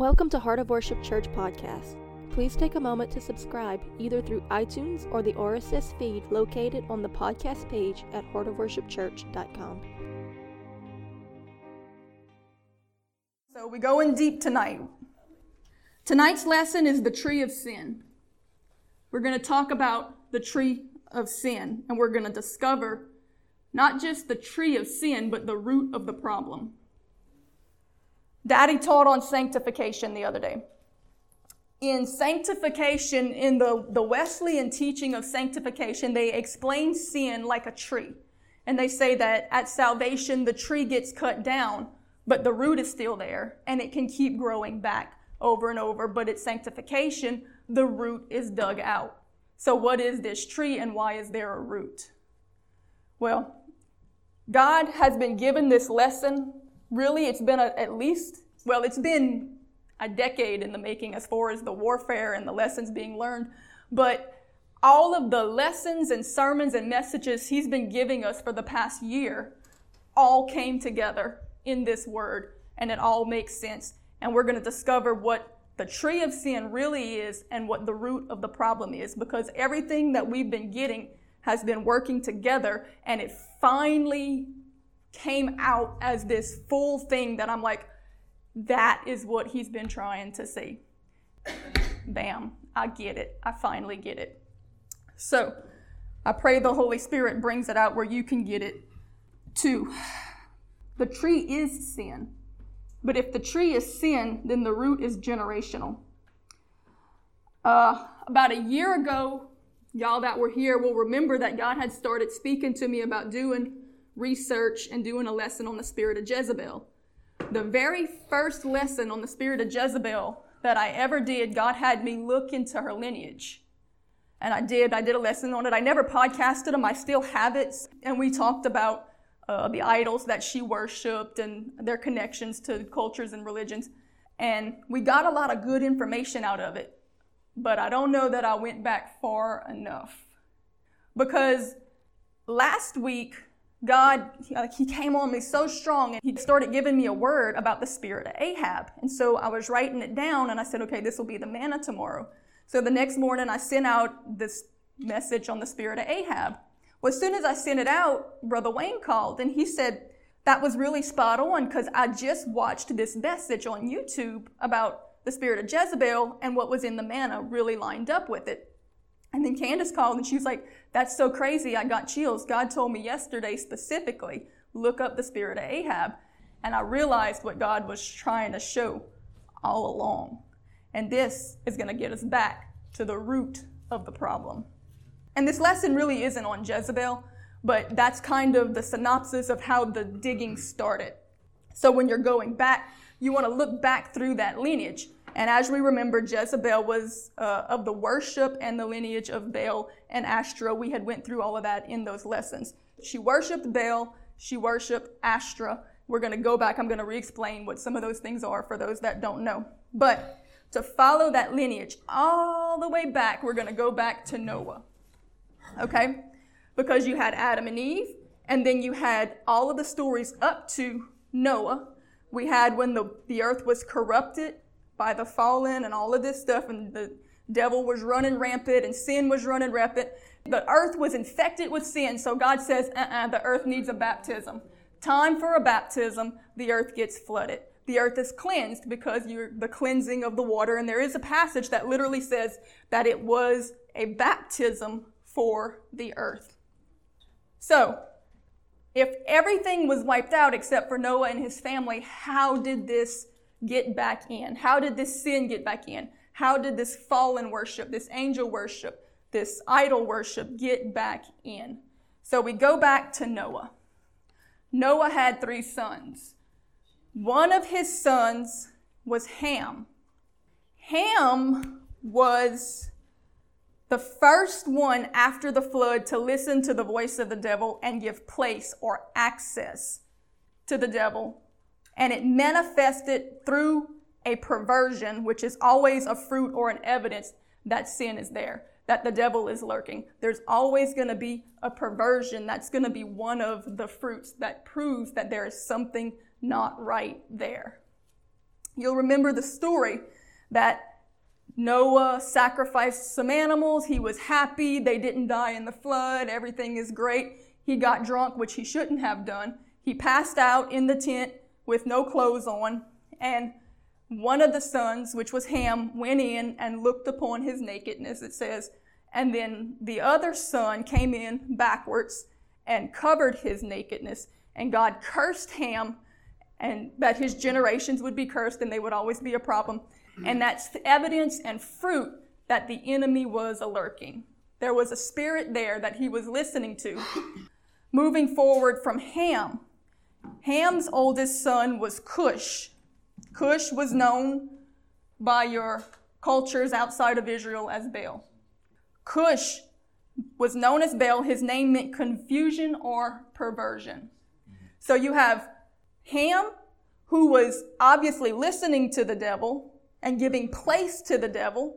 Welcome to Heart of Worship Church podcast. Please take a moment to subscribe either through iTunes or the RSS feed located on the podcast page at heartofworshipchurch.com. So we're going deep tonight. Tonight's lesson is the tree of sin. We're going to talk about the tree of sin, and we're going to discover not just the tree of sin, but the root of the problem. Daddy taught on sanctification the other day. In sanctification, in the, the Wesleyan teaching of sanctification, they explain sin like a tree. And they say that at salvation, the tree gets cut down, but the root is still there, and it can keep growing back over and over. But at sanctification, the root is dug out. So, what is this tree, and why is there a root? Well, God has been given this lesson really, it's been a, at least, well, it's been a decade in the making as far as the warfare and the lessons being learned. But all of the lessons and sermons and messages he's been giving us for the past year all came together in this word, and it all makes sense. And we're going to discover what the tree of sin really is and what the root of the problem is because everything that we've been getting has been working together and it finally came out as this full thing that I'm like, that is what he's been trying to see. Bam, I get it. I finally get it. So I pray the Holy Spirit brings it out where you can get it too. The tree is sin. But if the tree is sin, then the root is generational. Uh, about a year ago, y'all that were here will remember that God had started speaking to me about doing research and doing a lesson on the spirit of Jezebel. The very first lesson on the spirit of Jezebel that I ever did, God had me look into her lineage. And I did. I did a lesson on it. I never podcasted them. I still have it. And we talked about uh, the idols that she worshiped and their connections to cultures and religions. And we got a lot of good information out of it. But I don't know that I went back far enough. Because last week, God, uh, he came on me so strong and he started giving me a word about the spirit of Ahab. And so I was writing it down and I said, okay, this will be the manna tomorrow. So the next morning I sent out this message on the spirit of Ahab. Well, as soon as I sent it out, Brother Wayne called and he said, that was really spot on because I just watched this message on YouTube about the spirit of Jezebel and what was in the manna really lined up with it. And then Candace called and she was like, That's so crazy. I got chills. God told me yesterday specifically, look up the spirit of Ahab. And I realized what God was trying to show all along. And this is going to get us back to the root of the problem. And this lesson really isn't on Jezebel, but that's kind of the synopsis of how the digging started. So when you're going back, you want to look back through that lineage. And as we remember, Jezebel was uh, of the worship and the lineage of Baal and Ashtoreth. We had went through all of that in those lessons. She worshipped Baal. She worshipped Ashtoreth. We're going to go back. I'm going to re-explain what some of those things are for those that don't know. But to follow that lineage all the way back, we're going to go back to Noah. Okay? Because you had Adam and Eve, and then you had all of the stories up to Noah. We had when the, the earth was corrupted by the fallen and all of this stuff, and the devil was running rampant and sin was running rampant. The earth was infected with sin, so God says, uh uh the earth needs a baptism. Time for a baptism, the earth gets flooded. The earth is cleansed because you're the cleansing of the water, and there is a passage that literally says that it was a baptism for the earth. So, if everything was wiped out except for Noah and his family, how did this get back in? How did this sin get back in? How did this fallen worship, this angel worship, this idol worship get back in? So we go back to Noah. Noah had three sons. One of his sons was Ham. Ham was the first one after the flood to listen to the voice of the devil and give place or access to the devil and it manifested through a perversion, which is always a fruit or an evidence that sin is there, that the devil is lurking. There's always going to be a perversion that's going to be one of the fruits that proves that there is something not right there. You'll remember the story that Noah sacrificed some animals. He was happy. They didn't die in the flood. Everything is great. He got drunk, which he shouldn't have done. He passed out in the tent with no clothes on. And one of the sons, which was Ham, went in and looked upon his nakedness, it says. And then the other son came in backwards and covered his nakedness. And God cursed Ham and that his generations would be cursed and they would always be a problem. And that's evidence and fruit that the enemy was a lurking. There was a spirit there that he was listening to. Moving forward from Ham, Ham's oldest son was Cush. Cush was known by your cultures outside of Israel as Baal. Cush was known as Baal. His name meant confusion or perversion. So you have Ham, who was obviously listening to the devil and giving place to the devil.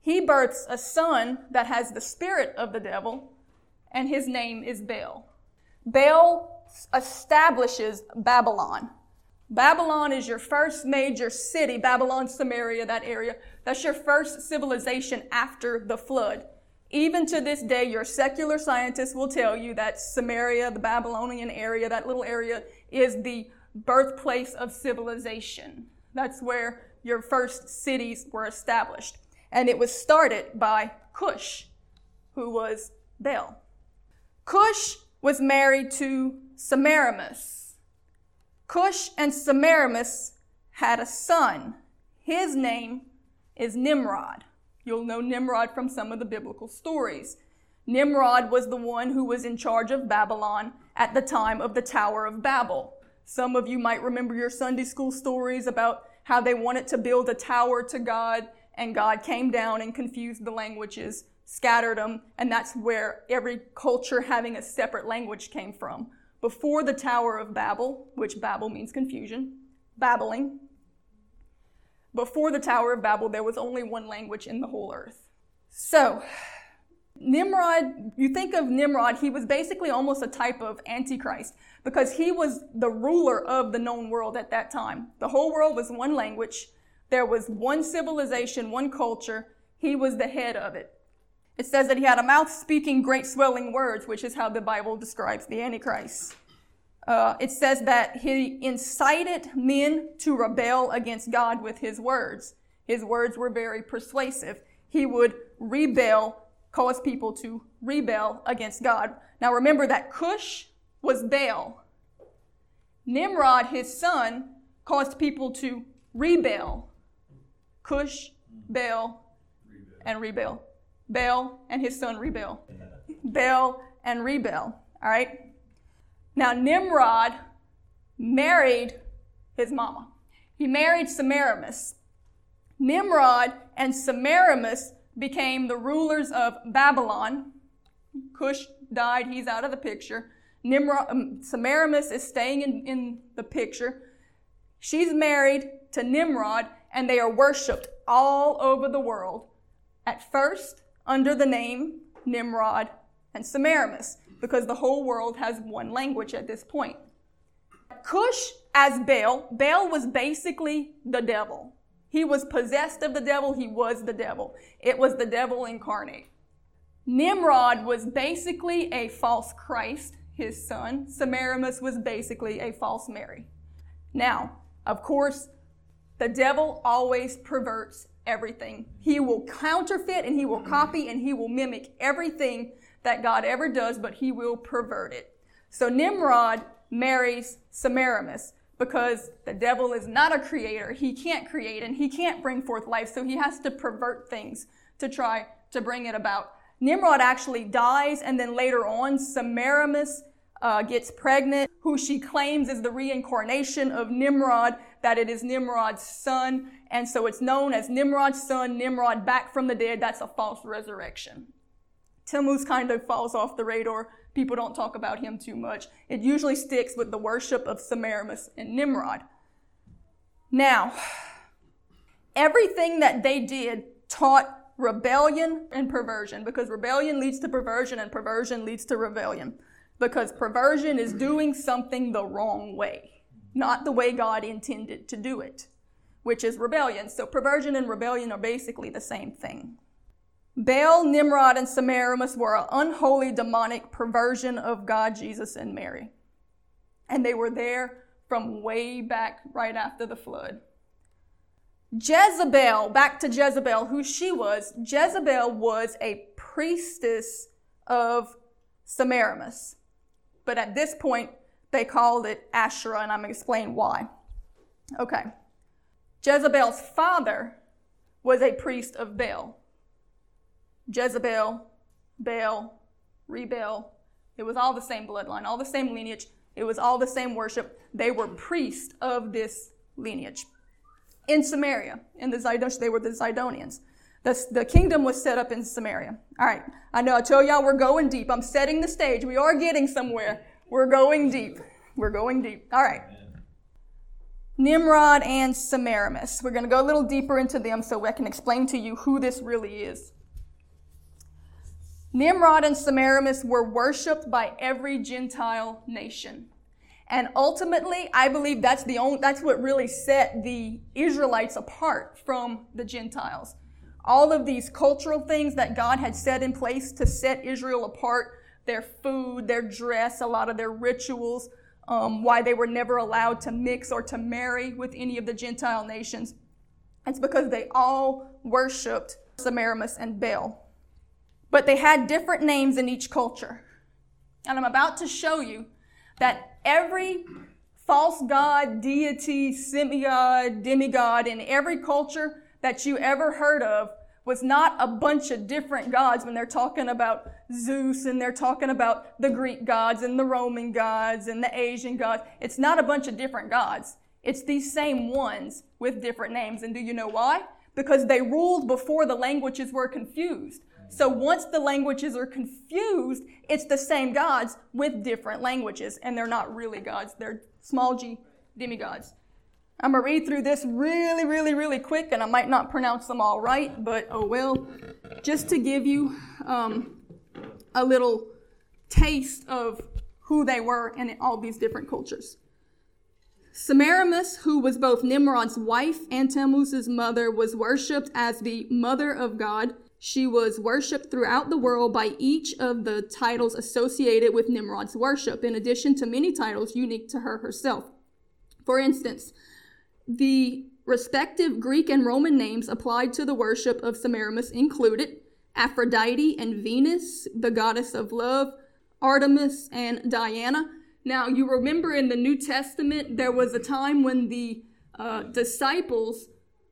He births a son that has the spirit of the devil, and his name is Baal. Baal establishes Babylon. Babylon is your first major city, Babylon, Sumeria, that area. That's your first civilization after the flood. Even to this day, your secular scientists will tell you that Sumeria, the Babylonian area, that little area, is the birthplace of civilization. That's where your first cities were established. And it was started by Cush, who was Baal. Cush was married to Semiramis. Cush and Semiramis had a son. His name is Nimrod. You'll know Nimrod from some of the biblical stories. Nimrod was the one who was in charge of Babylon at the time of the Tower of Babel. Some of you might remember your Sunday school stories about how they wanted to build a tower to God, and God came down and confused the languages, scattered them, and that's where every culture having a separate language came from. Before the Tower of Babel, which Babel means confusion, babbling, before the Tower of Babel, there was only one language in the whole earth. So, Nimrod, you think of Nimrod, he was basically almost a type of Antichrist because he was the ruler of the known world at that time. The whole world was one language. There was one civilization, one culture. He was the head of it. It says that he had a mouth speaking great swelling words, which is how the Bible describes the Antichrist. Uh, it says that he incited men to rebel against God with his words. His words were very persuasive. He would rebel, cause people to rebel against God. Now remember that Cush was Baal. Nimrod, his son, caused people to rebel. Cush, Baal, and rebel. Baal and his son rebel. Baal and rebel. All right? Now, Nimrod married his mama. He married Semiramis. Nimrod and Semiramis became the rulers of Babylon. Cush died, he's out of the picture. Nimrod, um, Semiramis is staying in, in the picture. She's married to Nimrod, and they are worshipped all over the world. At first, under the name Nimrod and Semiramis because the whole world has one language at this point. Cush as Baal, Baal was basically the devil. He was possessed of the devil, he was the devil. It was the devil incarnate. Nimrod was basically a false Christ, his son. Semiramis was basically a false Mary. Now, of course, the devil always perverts everything. He will counterfeit and he will copy and he will mimic everything that God ever does, but he will pervert it. So Nimrod marries Semiramis because the devil is not a creator. He can't create and he can't bring forth life, so he has to pervert things to try to bring it about. Nimrod actually dies, and then later on, Semiramis uh, gets pregnant, who she claims is the reincarnation of Nimrod, that it is Nimrod's son, and so it's known as Nimrod's son, Nimrod back from the dead. That's a false resurrection. Tammuz kind of falls off the radar. People don't talk about him too much. It usually sticks with the worship of Semiramis and Nimrod. Now, everything that they did taught rebellion and perversion because rebellion leads to perversion and perversion leads to rebellion because perversion is doing something the wrong way, not the way God intended to do it. Which is rebellion. So perversion and rebellion are basically the same thing. Baal, Nimrod, and Semiramis were an unholy demonic perversion of God, Jesus, and Mary. And they were there from way back right after the flood. Jezebel, back to Jezebel, who she was. Jezebel was a priestess of Semiramis. But at this point, they called it Asherah, and I'm going to explain why. Okay. Jezebel's father was a priest of Baal. Jezebel, Baal, Rebel. It was all the same bloodline, all the same lineage. It was all the same worship. They were priests of this lineage. In Samaria, in the Zidonians, they were the Zidonians. The, the kingdom was set up in Samaria. All right. I know I told y'all we're going deep. I'm setting the stage. We are getting somewhere. We're going deep. We're going deep. All right. Nimrod and Semiramis. We're going to go a little deeper into them so I can explain to you who this really is. Nimrod and Semiramis were worshipped by every Gentile nation. And ultimately, I believe that's the only, that's what really set the Israelites apart from the Gentiles. All of these cultural things that God had set in place to set Israel apart, their food, their dress, a lot of their rituals, um, why they were never allowed to mix or to marry with any of the Gentile nations. It's because they all worshiped Semiramis and Baal but they had different names in each culture. And I'm about to show you that every false god, deity, semigod, demigod in every culture that you ever heard of was not a bunch of different gods when they're talking about Zeus and they're talking about the Greek gods and the Roman gods and the Asian gods. It's not a bunch of different gods. It's these same ones with different names. And do you know why? Because they ruled before the languages were confused. So once the languages are confused, it's the same gods with different languages, and they're not really gods. They're small g demigods. I'm going to read through this really, really, really quick, and I might not pronounce them all right, but oh well. Just to give you um, a little taste of who they were in all these different cultures. Semiramis, who was both Nimrod's wife and Tammuz's mother, was worshipped as the mother of God. She was worshipped throughout the world by each of the titles associated with Nimrod's worship, in addition to many titles unique to her herself. For instance, the respective Greek and Roman names applied to the worship of Semiramis included Aphrodite and Venus, the goddess of love, Artemis and Diana. Now, you remember in the New Testament, there was a time when the uh, disciples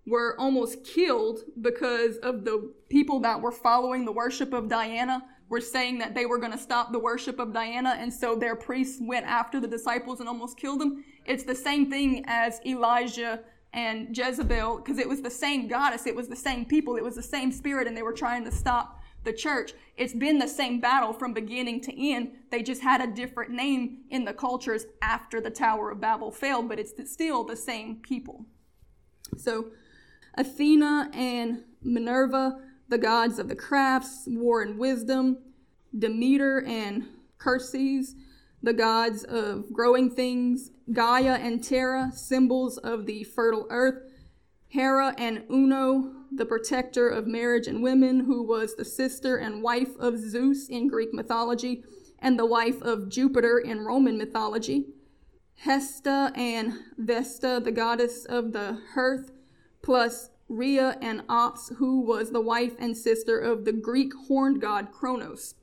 were almost killed because of the people that were following the worship of Diana were saying that they were going to stop the worship of Diana, and so their priests went after the disciples and almost killed them. It's the same thing as Elijah and Jezebel, because it was the same goddess, it was the same people, it was the same spirit, and they were trying to stop the church. It's been the same battle from beginning to end. They just had a different name in the cultures after the Tower of Babel failed, but it's still the same people. So, Athena and Minerva, the gods of the crafts, war, and wisdom, Demeter and Ceres, the gods of growing things, Gaia and Terra, symbols of the fertile earth, Hera and Juno, the protector of marriage and women, who was the sister and wife of Zeus in Greek mythology and the wife of Jupiter in Roman mythology, Hestia and Vesta, the goddess of the hearth, plus Rhea and Ops, who was the wife and sister of the Greek horned god Kronos.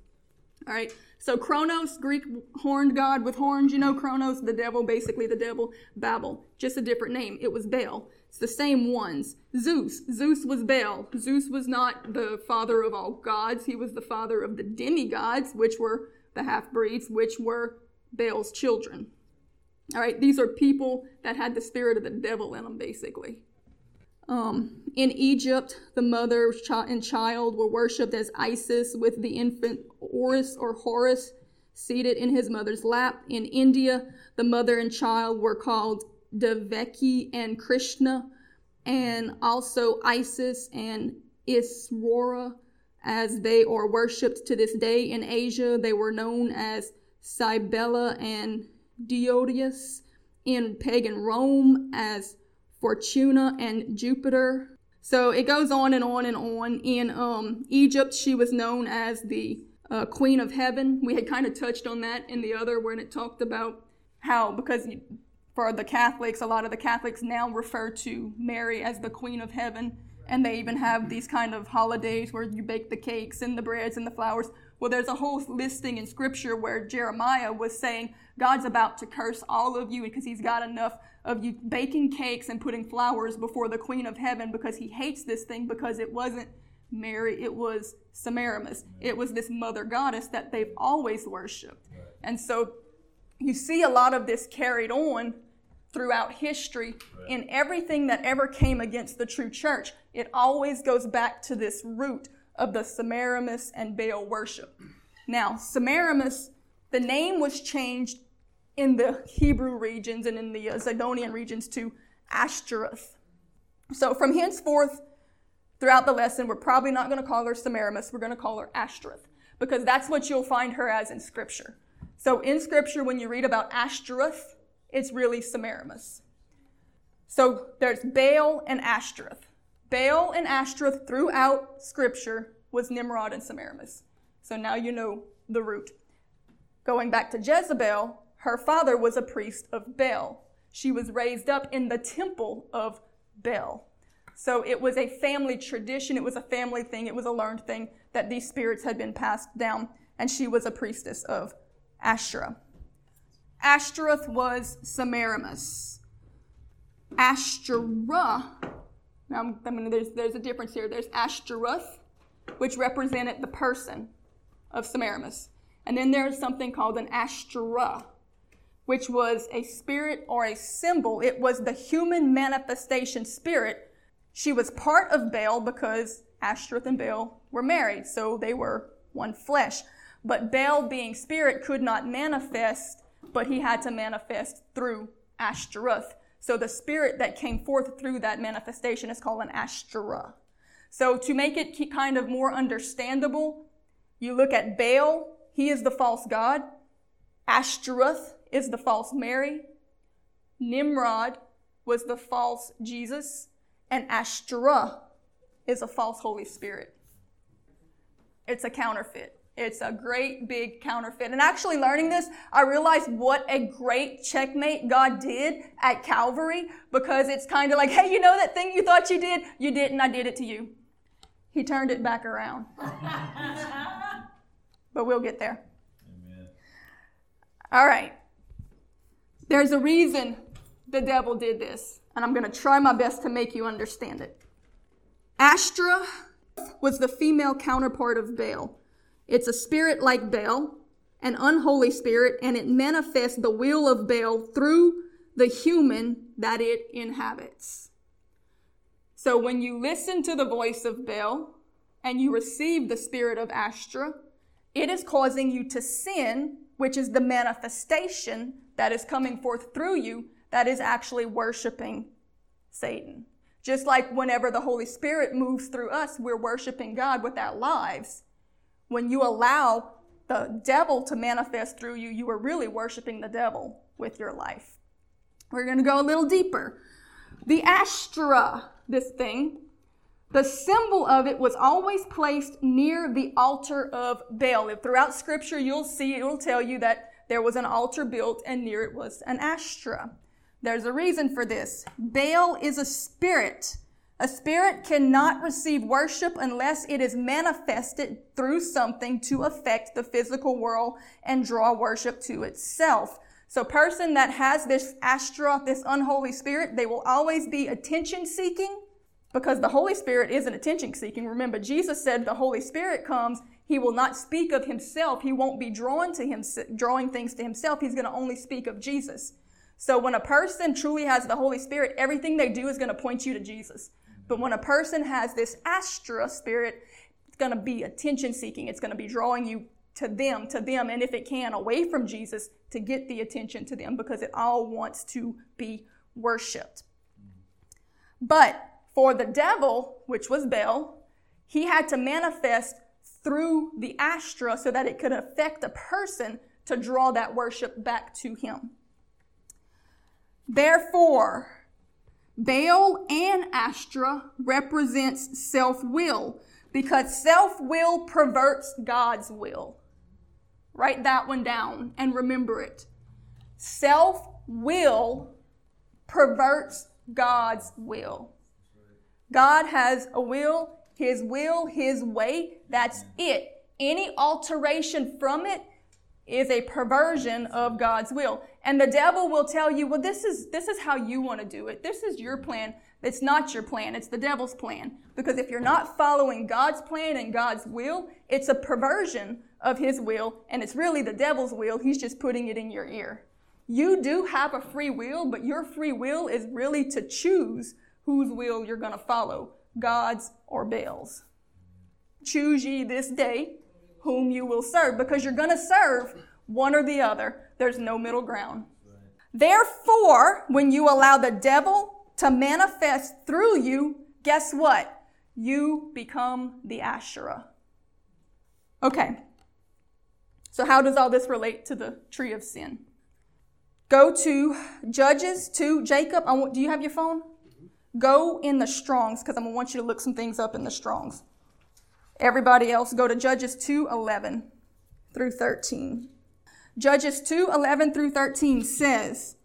All right, so Kronos, Greek horned god with horns, you know, Kronos, the devil, basically the devil, Babel, just a different name. It was Baal. It's the same ones. Zeus, Zeus was Baal. Zeus was not the father of all gods, he was the father of the demigods, which were the half breeds, which were Baal's children. All right, these are people that had the spirit of the devil in them, basically. Um, in Egypt, the mother and child were worshipped as Isis, with the infant Horus or Horus seated in his mother's lap. In India, the mother and child were called Devaki and Krishna, and also Isis and Iswara, as they are worshipped to this day. In Asia, they were known as Cybele and Diodius. In pagan Rome, as Fortuna, and Jupiter. So it goes on and on and on. In um, Egypt, she was known as the uh, Queen of Heaven. We had kind of touched on that in the other when it talked about how, because for the Catholics, a lot of the Catholics now refer to Mary as the Queen of Heaven. And they even have these kind of holidays where you bake the cakes and the breads and the flowers. Well, there's a whole listing in scripture where Jeremiah was saying, God's about to curse all of you because he's got enough of you baking cakes and putting flowers before the Queen of Heaven because he hates this thing because it wasn't Mary, it was Semiramis. It was this mother goddess that they've always worshiped. And so you see a lot of this carried on throughout history in everything that ever came against the true church. It always goes back to this root of the Semiramis and Baal worship. Now, Semiramis, the name was changed in the Hebrew regions and in the Zidonian regions to Ashtoreth. So from henceforth, throughout the lesson, we're probably not going to call her Semiramis. We're going to call her Ashtoreth because that's what you'll find her as in Scripture. So in Scripture, when you read about Ashtoreth, it's really Semiramis. So there's Baal and Ashtoreth. Baal and Ashtoreth throughout Scripture was Nimrod and Semiramis. So now you know the root. Going back to Jezebel, her father was a priest of Baal. She was raised up in the temple of Baal. So it was a family tradition, it was a family thing, it was a learned thing that these spirits had been passed down, and she was a priestess of Asherah. Ashtoreth was Semiramis. Ashtoreth, now I mean, there's, there's a difference here. There's Ashtoreth, which represented the person of Semiramis. And then there's something called an Ashtoreth, which was a spirit or a symbol. It was the human manifestation spirit she was part of Baal because Ashtoreth and Baal were married, so they were one flesh. But Baal, being spirit, could not manifest, but he had to manifest through Ashtoreth. So the spirit that came forth through that manifestation is called an Ashtoreth. So to make it kind of more understandable, you look at Baal, he is the false god. Ashtoreth is the false Mary. Nimrod was the false Jesus and Ashtoreth is a false Holy Spirit. It's a counterfeit. It's a great big counterfeit. And actually learning this, I realized what a great checkmate God did at Calvary because it's kind of like, hey, you know that thing you thought you did? You didn't. I did it to you. He turned it back around. but we'll get there. Amen. All right. There's a reason the devil did this and I'm going to try my best to make you understand it. Astra was the female counterpart of Baal. It's a spirit like Baal, an unholy spirit, and it manifests the will of Baal through the human that it inhabits. So when you listen to the voice of Baal and you receive the spirit of Astra, it is causing you to sin, which is the manifestation that is coming forth through you that is actually worshiping Satan. Just like whenever the Holy Spirit moves through us, we're worshiping God with our lives. When you allow the devil to manifest through you, you are really worshiping the devil with your life. We're going to go a little deeper. The Ashtra, this thing, the symbol of it was always placed near the altar of Baal. If throughout scripture you'll see, it will tell you that there was an altar built and near it was an Ashtra. There's a reason for this. Baal is a spirit. A spirit cannot receive worship unless it is manifested through something to affect the physical world and draw worship to itself. So person that has this Ashtaroth, this unholy spirit, they will always be attention seeking because the Holy Spirit isn't attention seeking. Remember, Jesus said the Holy Spirit comes, he will not speak of himself. He won't be drawn to him, drawing things to himself. He's going to only speak of Jesus. So when a person truly has the Holy Spirit, everything they do is going to point you to Jesus. But when a person has this Astra spirit, it's going to be attention seeking. It's going to be drawing you to them, to them, and if it can, away from Jesus to get the attention to them because it all wants to be worshiped. But for the devil, which was Baal, he had to manifest through the Astra so that it could affect a person to draw that worship back to him. Therefore, Baal and Ashtoreth represents self-will because self-will perverts God's will. Write that one down and remember it. Self-will perverts God's will. God has a will, His will, His way. That's it. Any alteration from it is a perversion of God's will. And the devil will tell you, well, this is, this is how you want to do it. This is your plan. It's not your plan. It's the devil's plan. Because if you're not following God's plan and God's will, it's a perversion of his will. And it's really the devil's will. He's just putting it in your ear. You do have a free will, but your free will is really to choose whose will you're going to follow, God's or Baal's. Choose ye this day whom you will serve because you're going to serve one or the other. There's no middle ground. Therefore, when you allow the devil to manifest through you, guess what? You become the Asherah. Okay. So, how does all this relate to the tree of sin? Go to Judges 2. Jacob, want, do you have your phone? Go in the Strongs because I'm going to want you to look some things up in the Strongs. Everybody else, go to Judges 2 11 through 13. Judges 2 11 through 13 says,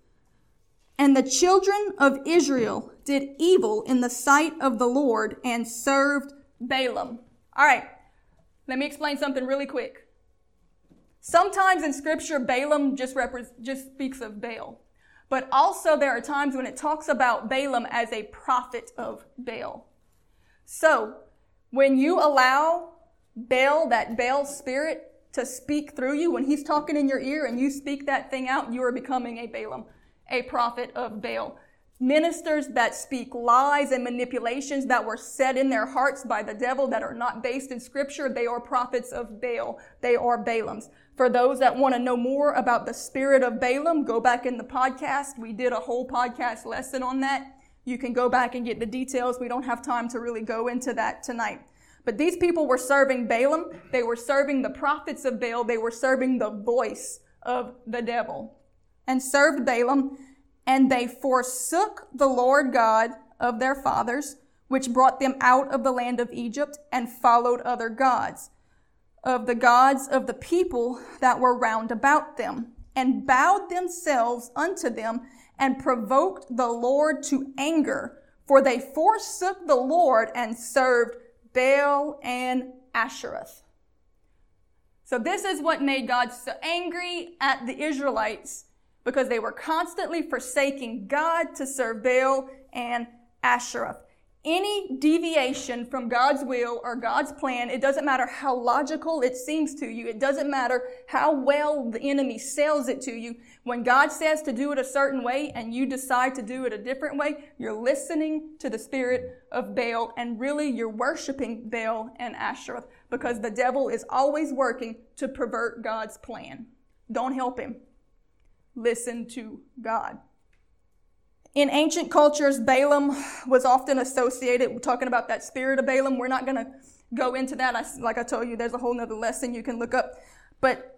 And the children of Israel did evil in the sight of the Lord and served Balaam. All right, let me explain something really quick. Sometimes in scripture, Balaam just, repre- just speaks of Baal. But also there are times when it talks about Balaam as a prophet of Baal. So, when you allow Baal, that Baal spirit, to speak through you, when he's talking in your ear and you speak that thing out, you are becoming a Balaam, a prophet of Baal. Ministers that speak lies and manipulations that were set in their hearts by the devil that are not based in scripture, they are prophets of Baal. They are Balaams. For those that want to know more about the spirit of Balaam, go back in the podcast. We did a whole podcast lesson on that. You can go back and get the details. We don't have time to really go into that tonight. But these people were serving Balaam. They were serving the prophets of Baal. They were serving the voice of the devil and served Balaam. And they forsook the Lord God of their fathers, which brought them out of the land of Egypt and followed other gods of the gods of the people that were round about them and bowed themselves unto them and provoked the Lord to anger, for they forsook the Lord and served Baal and Ashereth. So this is what made God so angry at the Israelites because they were constantly forsaking God to serve Baal and Ashereth any deviation from God's will or God's plan, it doesn't matter how logical it seems to you. It doesn't matter how well the enemy sells it to you. When God says to do it a certain way and you decide to do it a different way, you're listening to the spirit of Baal and really you're worshiping Baal and Asherah because the devil is always working to pervert God's plan. Don't help him. Listen to God. In ancient cultures, Balaam was often associated, we're talking about that spirit of Balaam. We're not going to go into that. I, like I told you, there's a whole nother lesson you can look up. But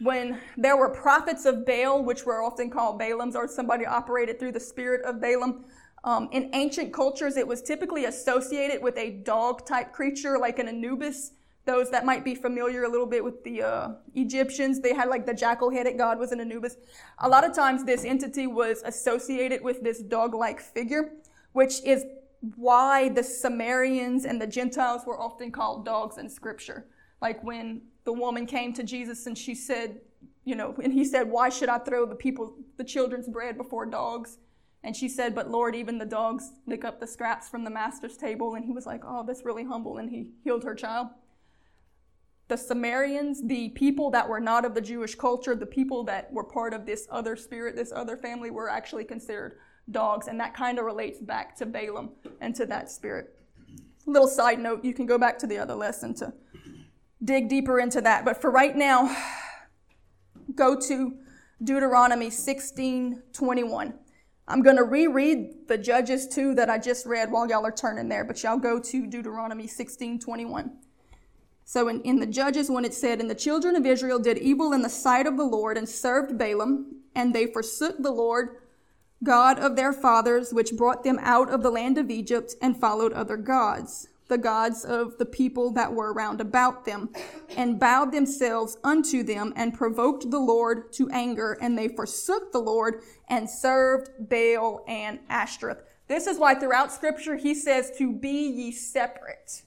when there were prophets of Baal, which were often called Balaams, or somebody operated through the spirit of Balaam, um, in ancient cultures, it was typically associated with a dog type creature like an Anubis those that might be familiar a little bit with the uh, Egyptians, they had like the jackal headed god was an Anubis. A lot of times this entity was associated with this dog like figure, which is why the Sumerians and the Gentiles were often called dogs in scripture. Like when the woman came to Jesus and she said, you know, and he said, Why should I throw the people, the children's bread before dogs? And she said, But Lord, even the dogs lick up the scraps from the master's table. And he was like, Oh, that's really humble. And he healed her child the Sumerians, the people that were not of the Jewish culture, the people that were part of this other spirit, this other family, were actually considered dogs. And that kind of relates back to Balaam and to that spirit. Little side note, you can go back to the other lesson to dig deeper into that. But for right now, go to Deuteronomy 16 21. I'm going to reread the Judges 2 that I just read while y'all are turning there, but y'all go to Deuteronomy 16 21. So in, in the Judges, when it said, And the children of Israel did evil in the sight of the Lord and served Balaam, and they forsook the Lord God of their fathers, which brought them out of the land of Egypt and followed other gods, the gods of the people that were round about them, and bowed themselves unto them and provoked the Lord to anger, and they forsook the Lord and served Baal and Ashtoreth. This is why throughout scripture he says to be ye separate.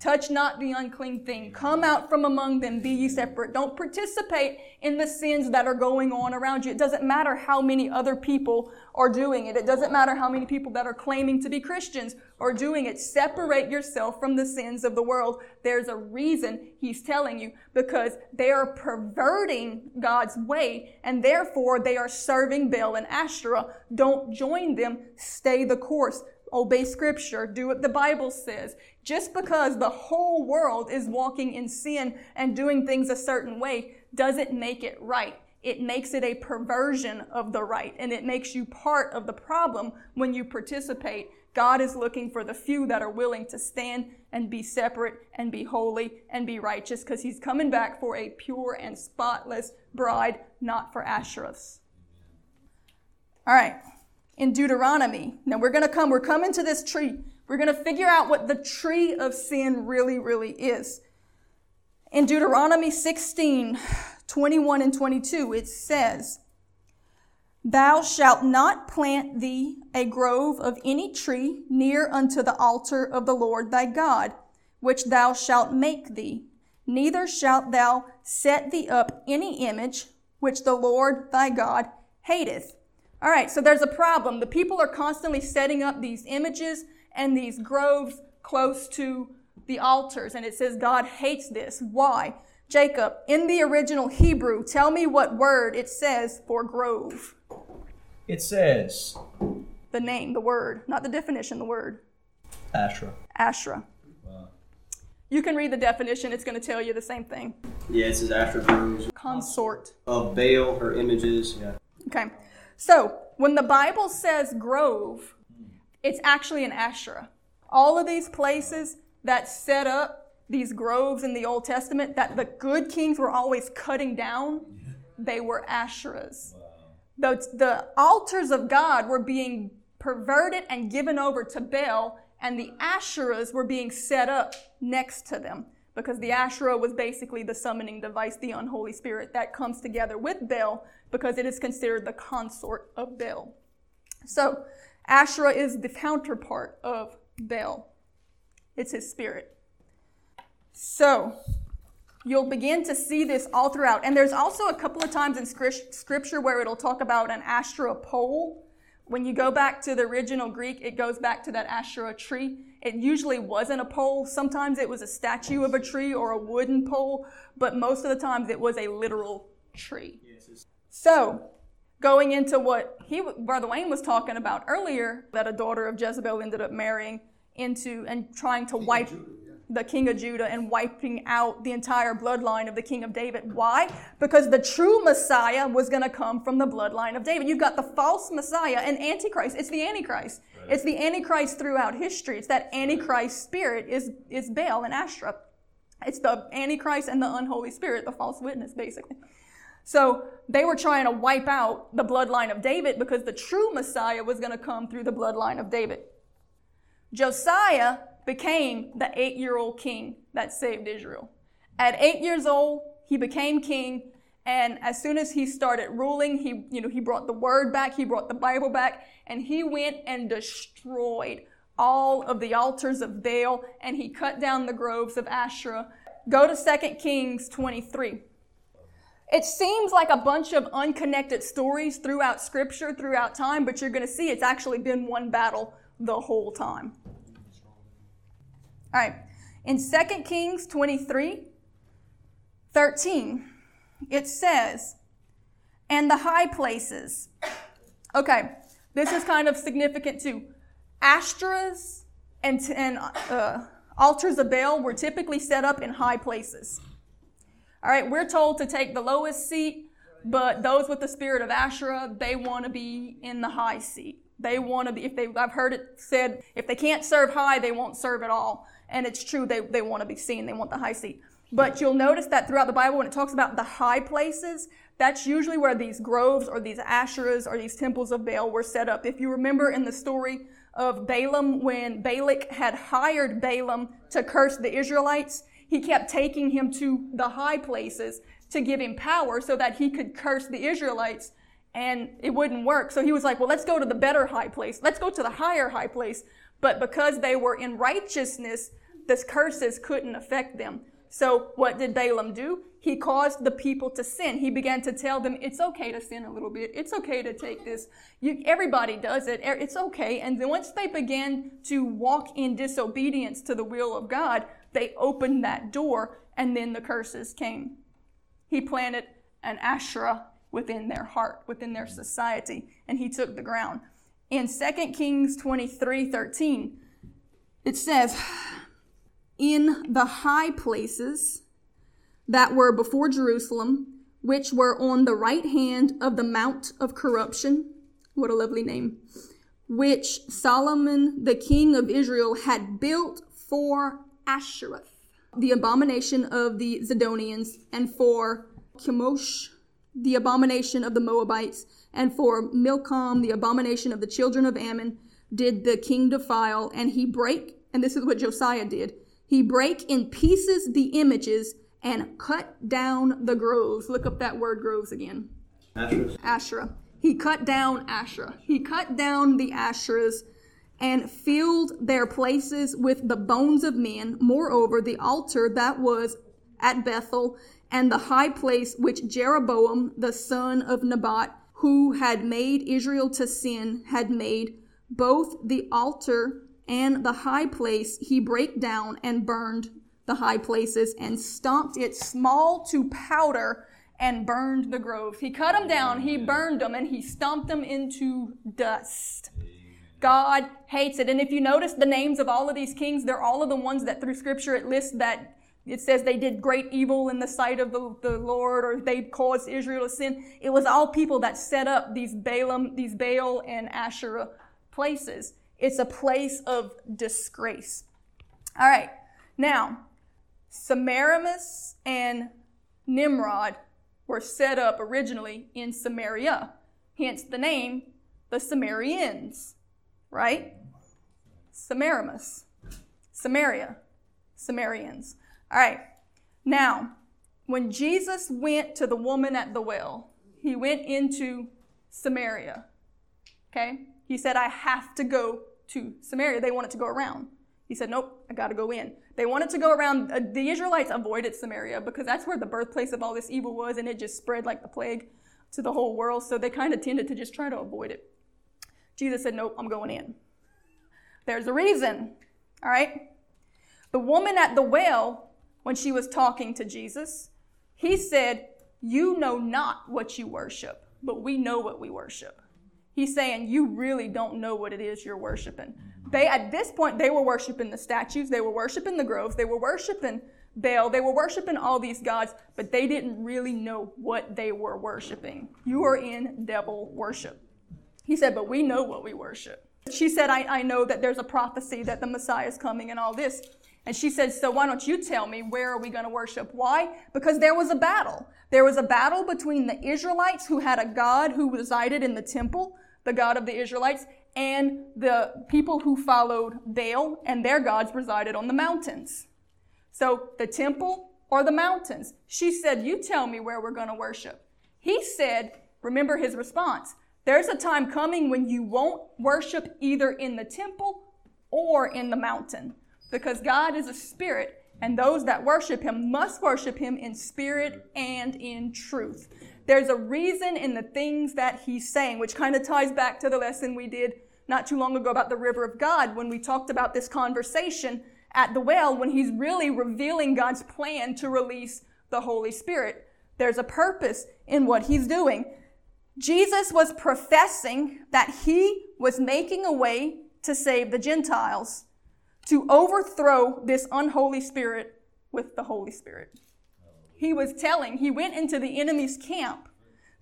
Touch not the unclean thing. Come out from among them. Be ye separate. Don't participate in the sins that are going on around you. It doesn't matter how many other people are doing it. It doesn't matter how many people that are claiming to be Christians are doing it. Separate yourself from the sins of the world. There's a reason he's telling you because they are perverting God's way and therefore they are serving Baal and Asherah. Don't join them. Stay the course obey scripture, do what the Bible says. Just because the whole world is walking in sin and doing things a certain way doesn't make it right. It makes it a perversion of the right and it makes you part of the problem when you participate. God is looking for the few that are willing to stand and be separate and be holy and be righteous because he's coming back for a pure and spotless bride, not for Asherahs. All right in Deuteronomy. Now we're going to come, we're coming to this tree. We're going to figure out what the tree of sin really, really is. In Deuteronomy 16, 21 and 22, it says, Thou shalt not plant thee a grove of any tree near unto the altar of the Lord thy God, which thou shalt make thee. Neither shalt thou set thee up any image which the Lord thy God hateth. All right, so there's a problem. The people are constantly setting up these images and these groves close to the altars, and it says God hates this. Why? Jacob, in the original Hebrew, tell me what word it says for grove. It says the name, the word, not the definition, the word. Asherah. Asherah. Wow. You can read the definition, it's going to tell you the same thing. Yeah, it says Asherah groves. Consort. Of Baal, her images. Yeah. Okay. So, when the Bible says grove, it's actually an Asherah. All of these places that set up these groves in the Old Testament that the good kings were always cutting down, they were Asherahs. Wow. The, the altars of God were being perverted and given over to Baal, and the Asherahs were being set up next to them because the Asherah was basically the summoning device, the unholy spirit that comes together with Baal because it is considered the consort of Baal. So, Asherah is the counterpart of Baal. It's his spirit. So, you'll begin to see this all throughout. And there's also a couple of times in scripture where it'll talk about an Asherah pole. When you go back to the original Greek, it goes back to that Asherah tree. It usually wasn't a pole. Sometimes it was a statue of a tree or a wooden pole, but most of the times it was a literal tree. So, going into what he, Brother Wayne was talking about earlier, that a daughter of Jezebel ended up marrying into and trying to wipe the king of Judah and wiping out the entire bloodline of the king of David. Why? Because the true Messiah was going to come from the bloodline of David. You've got the false Messiah and Antichrist. It's the Antichrist. Right. It's the Antichrist throughout history. It's that Antichrist spirit is, is Baal and Asherah. It's the Antichrist and the unholy spirit, the false witness, basically. So they were trying to wipe out the bloodline of David because the true Messiah was going to come through the bloodline of David. Josiah became the eight year old king that saved Israel. At eight years old, he became king. And as soon as he started ruling, he, you know, he brought the word back, he brought the Bible back, and he went and destroyed all of the altars of Baal, and he cut down the groves of Asherah. Go to 2 Kings 23. It seems like a bunch of unconnected stories throughout scripture, throughout time, but you're going to see it's actually been one battle the whole time. All right. In 2 Kings 23 13, it says, and the high places. Okay, this is kind of significant too. Ashtoreths and, and uh, altars of Baal were typically set up in high places. All right, we're told to take the lowest seat, but those with the spirit of Asherah, they want to be in the high seat. They want to be, if they, I've heard it said, if they can't serve high, they won't serve at all. And it's true, they, they want to be seen, they want the high seat. But you'll notice that throughout the Bible, when it talks about the high places, that's usually where these groves or these asherahs or these temples of Baal were set up. If you remember in the story of Balaam, when Balak had hired Balaam to curse the Israelites, he kept taking him to the high places to give him power so that he could curse the Israelites and it wouldn't work. So he was like, well, let's go to the better high place. Let's go to the higher high place. But because they were in righteousness, the curses couldn't affect them. So what did Balaam do? He caused the people to sin. He began to tell them, it's okay to sin a little bit. It's okay to take this. You, everybody does it. It's okay. And then once they began to walk in disobedience to the will of God, they opened that door and then the curses came. He planted an Asherah within their heart, within their society, and he took the ground. In 2 Kings 23 13, it says, In the high places that were before Jerusalem, which were on the right hand of the Mount of Corruption, what a lovely name, which Solomon, the king of Israel, had built for Ashtoreth, the abomination of the Zidonians, and for Chemosh, the abomination of the Moabites, and for Milcom, the abomination of the children of Ammon, did the king defile, and he break, and this is what Josiah did, he break in pieces the images and cut down the groves. Look up that word groves again. Asherah. Asherah. He cut down Asherah. He cut down the Asherahs and filled their places with the bones of men. Moreover, the altar that was at Bethel and the high place which Jeroboam the son of Nebat, who had made Israel to sin, had made, both the altar and the high place he brake down and burned the high places and stomped it small to powder and burned the groves. He cut them down, he burned them, and he stomped them into dust. God hates it. And if you notice the names of all of these kings, they're all of the ones that through scripture it lists that it says they did great evil in the sight of the, the Lord or they caused Israel to sin. It was all people that set up these Balaam, these Baal and Asherah places. It's a place of disgrace. All right. Now, Semiramis and Nimrod were set up originally in Samaria. Hence the name, the Sumerians, right? Semiramis, Samaria, Sumerians. All right. Now, when Jesus went to the woman at the well, he went into Samaria. Okay? He said, I have to go to Samaria. They wanted to go around. He said, Nope, I got to go in. They wanted to go around. Uh, the Israelites avoided Samaria because that's where the birthplace of all this evil was, and it just spread like the plague to the whole world. So they kind of tended to just try to avoid it. Jesus said, Nope, I'm going in. There's a reason. All right? The woman at the well when she was talking to Jesus. He said, You know not what you worship, but we know what we worship. He's saying, You really don't know what it is you're worshiping. They, at this point, they were worshiping the statues, they were worshiping the groves, they were worshiping Baal, they were worshiping all these gods, but they didn't really know what they were worshiping. You are in devil worship. He said, But we know what we worship. She said, I, I know that there's a prophecy that the Messiah is coming and all this. And she said, So why don't you tell me where are we going to worship? Why? Because there was a battle. There was a battle between the Israelites who had a God who resided in the temple, the God of the Israelites, and the people who followed Baal and their gods resided on the mountains. So the temple or the mountains. She said, You tell me where we're going to worship. He said, Remember his response. There's a time coming when you won't worship either in the temple or in the mountain because God is a spirit, and those that worship him must worship him in spirit and in truth. There's a reason in the things that he's saying, which kind of ties back to the lesson we did not too long ago about the river of God when we talked about this conversation at the well when he's really revealing God's plan to release the Holy Spirit. There's a purpose in what he's doing. Jesus was professing that he was making a way to save the Gentiles to overthrow this unholy spirit with the Holy Spirit. He was telling, he went into the enemy's camp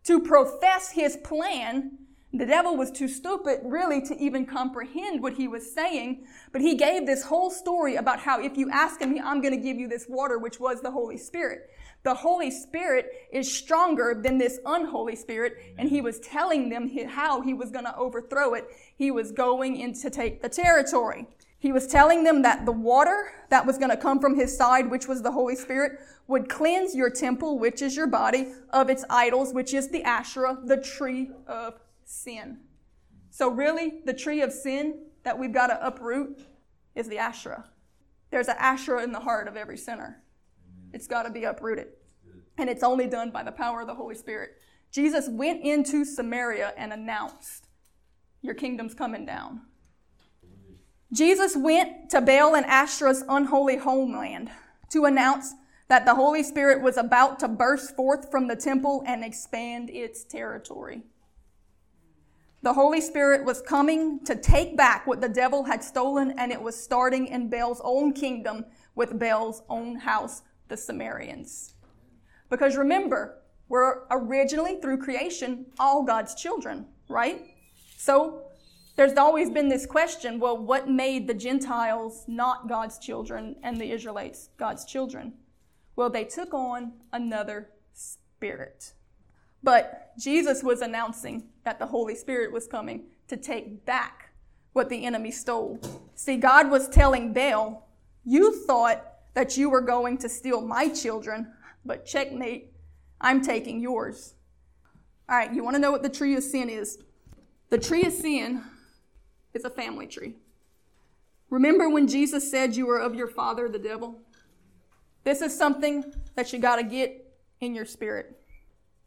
to profess his plan The devil was too stupid, really, to even comprehend what he was saying, but he gave this whole story about how if you ask me, I'm going to give you this water, which was the Holy Spirit. The Holy Spirit is stronger than this unholy spirit, and he was telling them how he was going to overthrow it. He was going in to take the territory. He was telling them that the water that was going to come from his side, which was the Holy Spirit, would cleanse your temple, which is your body, of its idols, which is the Asherah, the tree of sin. So, really, the tree of sin that we've got to uproot is the Asherah. There's an Asherah in the heart of every sinner. It's got to be uprooted. And it's only done by the power of the Holy Spirit. Jesus went into Samaria and announced, Your kingdom's coming down. Jesus went to Baal and Asherah's unholy homeland to announce that the Holy Spirit was about to burst forth from the temple and expand its territory. The Holy Spirit was coming to take back what the devil had stolen, and it was starting in Baal's own kingdom with Baal's own house, the Samaritans. Because remember, we're originally, through creation, all God's children, right? So there's always been this question well, what made the Gentiles not God's children and the Israelites God's children? Well, they took on another spirit. But Jesus was announcing that the Holy Spirit was coming to take back what the enemy stole. See, God was telling Baal, You thought that you were going to steal my children, but checkmate, I'm taking yours. All right, you want to know what the tree of sin is? The tree of sin is a family tree. Remember when Jesus said you were of your father, the devil? This is something that you got to get in your spirit.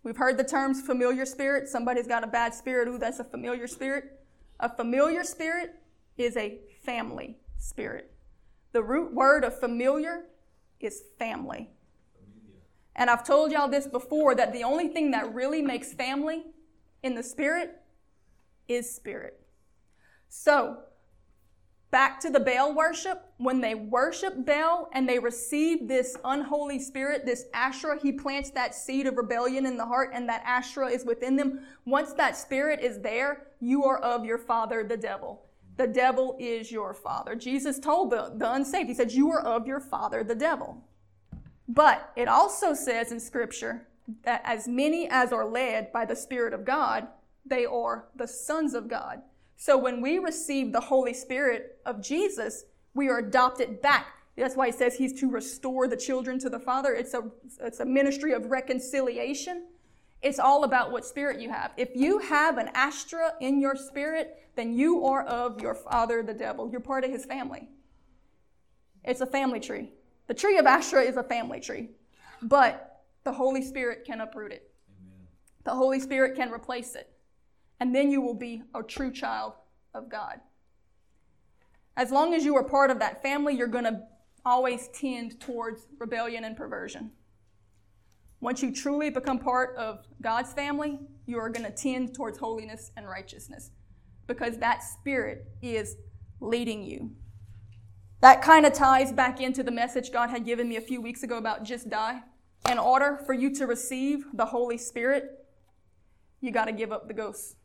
We've heard the terms familiar spirit. Somebody's got a bad spirit. Ooh, that's a familiar spirit. A familiar spirit is a family spirit. The root word of familiar is family. And I've told y'all this before that the only thing that really makes family in the spirit is spirit. So, back to the Baal worship, when they worship Baal and they receive this unholy spirit, this Asherah, he plants that seed of rebellion in the heart and that Asherah is within them. Once that spirit is there, you are of your father, the devil. The devil is your father. Jesus told the, the unsaved, he said, You are of your father, the devil. But it also says in Scripture that as many as are led by the Spirit of God, they are the sons of God. So when we receive the Holy Spirit of Jesus, we are adopted back. That's why it says he's to restore the children to the Father. It's a, it's a ministry of reconciliation. It's all about what spirit you have. If you have an Asherah in your spirit, then you are of your father, the devil. You're part of his family. It's a family tree. The tree of Asherah is a family tree, but the Holy Spirit can uproot it. Amen. The Holy Spirit can replace it and then you will be a true child of God. As long as you are part of that family, you're going to always tend towards rebellion and perversion. Once you truly become part of God's family, you are going to tend towards holiness and righteousness because that spirit is leading you. That kind of ties back into the message God had given me a few weeks ago about just die. In order for you to receive the Holy Spirit, you got to give up the ghost.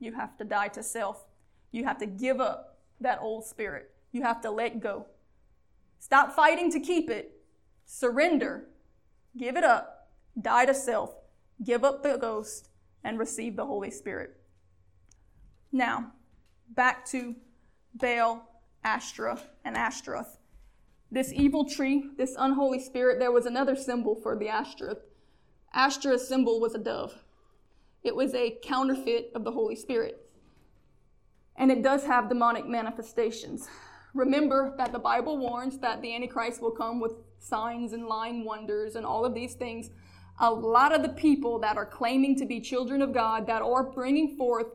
You have to die to self. You have to give up that old spirit. You have to let go. Stop fighting to keep it. Surrender. Give it up. Die to self. Give up the ghost and receive the Holy Spirit. Now, back to Baal, Ashtoreth, and Ashtaroth. This evil tree, this unholy spirit, there was another symbol for the Ashtoreth. Ashtoreth's symbol was a dove. It was a counterfeit of the Holy Spirit. And it does have demonic manifestations. Remember that the Bible warns that the Antichrist will come with signs and lying wonders and all of these things. A lot of the people that are claiming to be children of God, that are bringing forth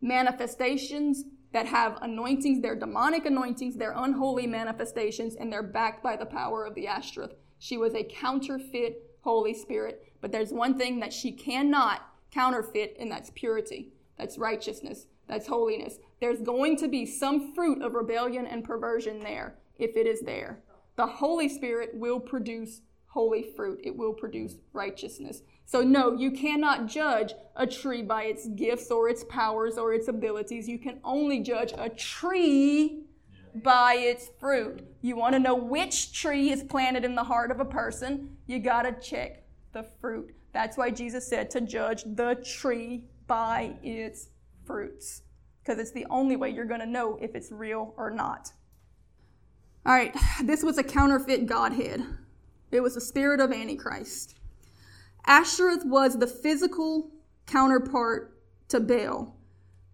manifestations that have anointings, they're demonic anointings, they're unholy manifestations, and they're backed by the power of the Ashtoreth. She was a counterfeit Holy Spirit. But there's one thing that she cannot counterfeit, and that's purity, that's righteousness, that's holiness. There's going to be some fruit of rebellion and perversion there if it is there. The Holy Spirit will produce holy fruit. It will produce righteousness. So, no, you cannot judge a tree by its gifts or its powers or its abilities. You can only judge a tree by its fruit. You want to know which tree is planted in the heart of a person, you got to check the fruit. That's why Jesus said to judge the tree by its fruits, because it's the only way you're going to know if it's real or not. All right, this was a counterfeit Godhead. It was the spirit of Antichrist. Ashtoreth was the physical counterpart to Baal,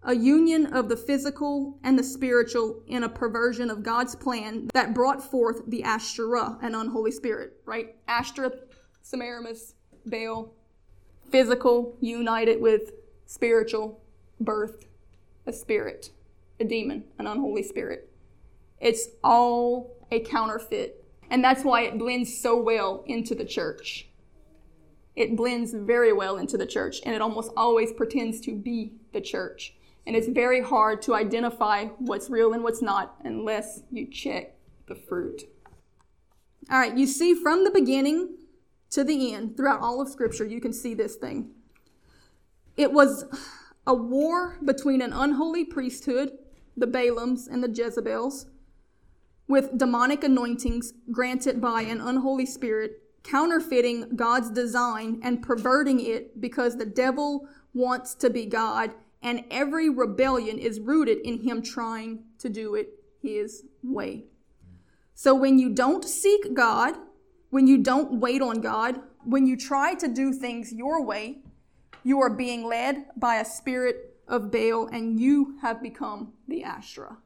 a union of the physical and the spiritual in a perversion of God's plan that brought forth the Ashtoreth, an unholy spirit, right? Ashtoreth, Semiramis, Baal, physical united with spiritual, birth, a spirit, a demon, an unholy spirit. It's all a counterfeit. And that's why it blends so well into the church. It blends very well into the church, and it almost always pretends to be the church. And it's very hard to identify what's real and what's not unless you check the fruit. All right, you see from the beginning to the end, throughout all of Scripture, you can see this thing. It was a war between an unholy priesthood, the Balaams and the Jezebels, with demonic anointings granted by an unholy spirit, counterfeiting God's design and perverting it because the devil wants to be God, and every rebellion is rooted in him trying to do it his way. So when you don't seek God, when you don't wait on God, when you try to do things your way, you are being led by a spirit of Baal and you have become the Asherah.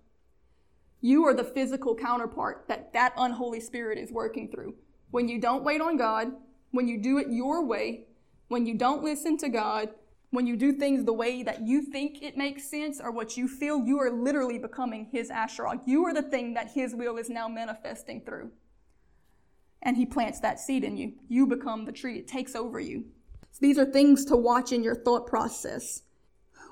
You are the physical counterpart that that unholy spirit is working through. When you don't wait on God, when you do it your way, when you don't listen to God, when you do things the way that you think it makes sense or what you feel, you are literally becoming His Asherah. You are the thing that His will is now manifesting through. And He plants that seed in you. You become the tree, it takes over you. So these are things to watch in your thought process.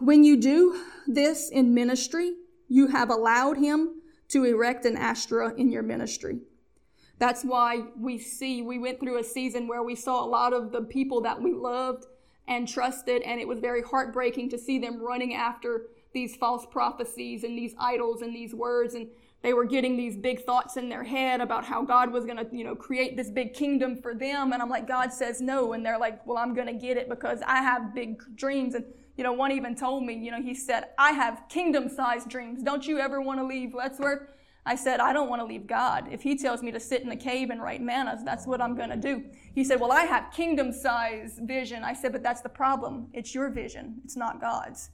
When you do this in ministry, you have allowed Him to erect an Asherah in your ministry. That's why we see, we went through a season where we saw a lot of the people that we loved and trusted, and it was very heartbreaking to see them running after these false prophecies and these idols and these words. And they were getting these big thoughts in their head about how God was going to, you know, create this big kingdom for them. And I'm like, God says no. And they're like, well, I'm going to get it because I have big dreams. And, you know, one even told me, you know, he said, I have kingdom sized dreams. Don't you ever want to leave Let's Lettsworth? I said, I don't want to leave God. If He tells me to sit in a cave and write manna, that's what I'm going to do. He said, Well, I have kingdom size vision. I said, But that's the problem. It's your vision, it's not God's.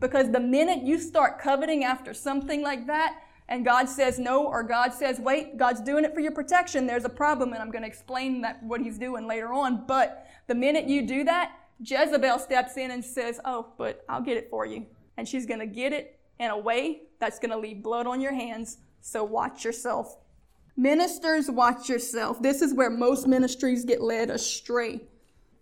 Because the minute you start coveting after something like that, and God says no, or God says wait, God's doing it for your protection, there's a problem, and I'm going to explain that what He's doing later on. But the minute you do that, Jezebel steps in and says, Oh, but I'll get it for you. And she's going to get it in a way that's going to leave blood on your hands so watch yourself. Ministers, watch yourself. This is where most ministries get led astray.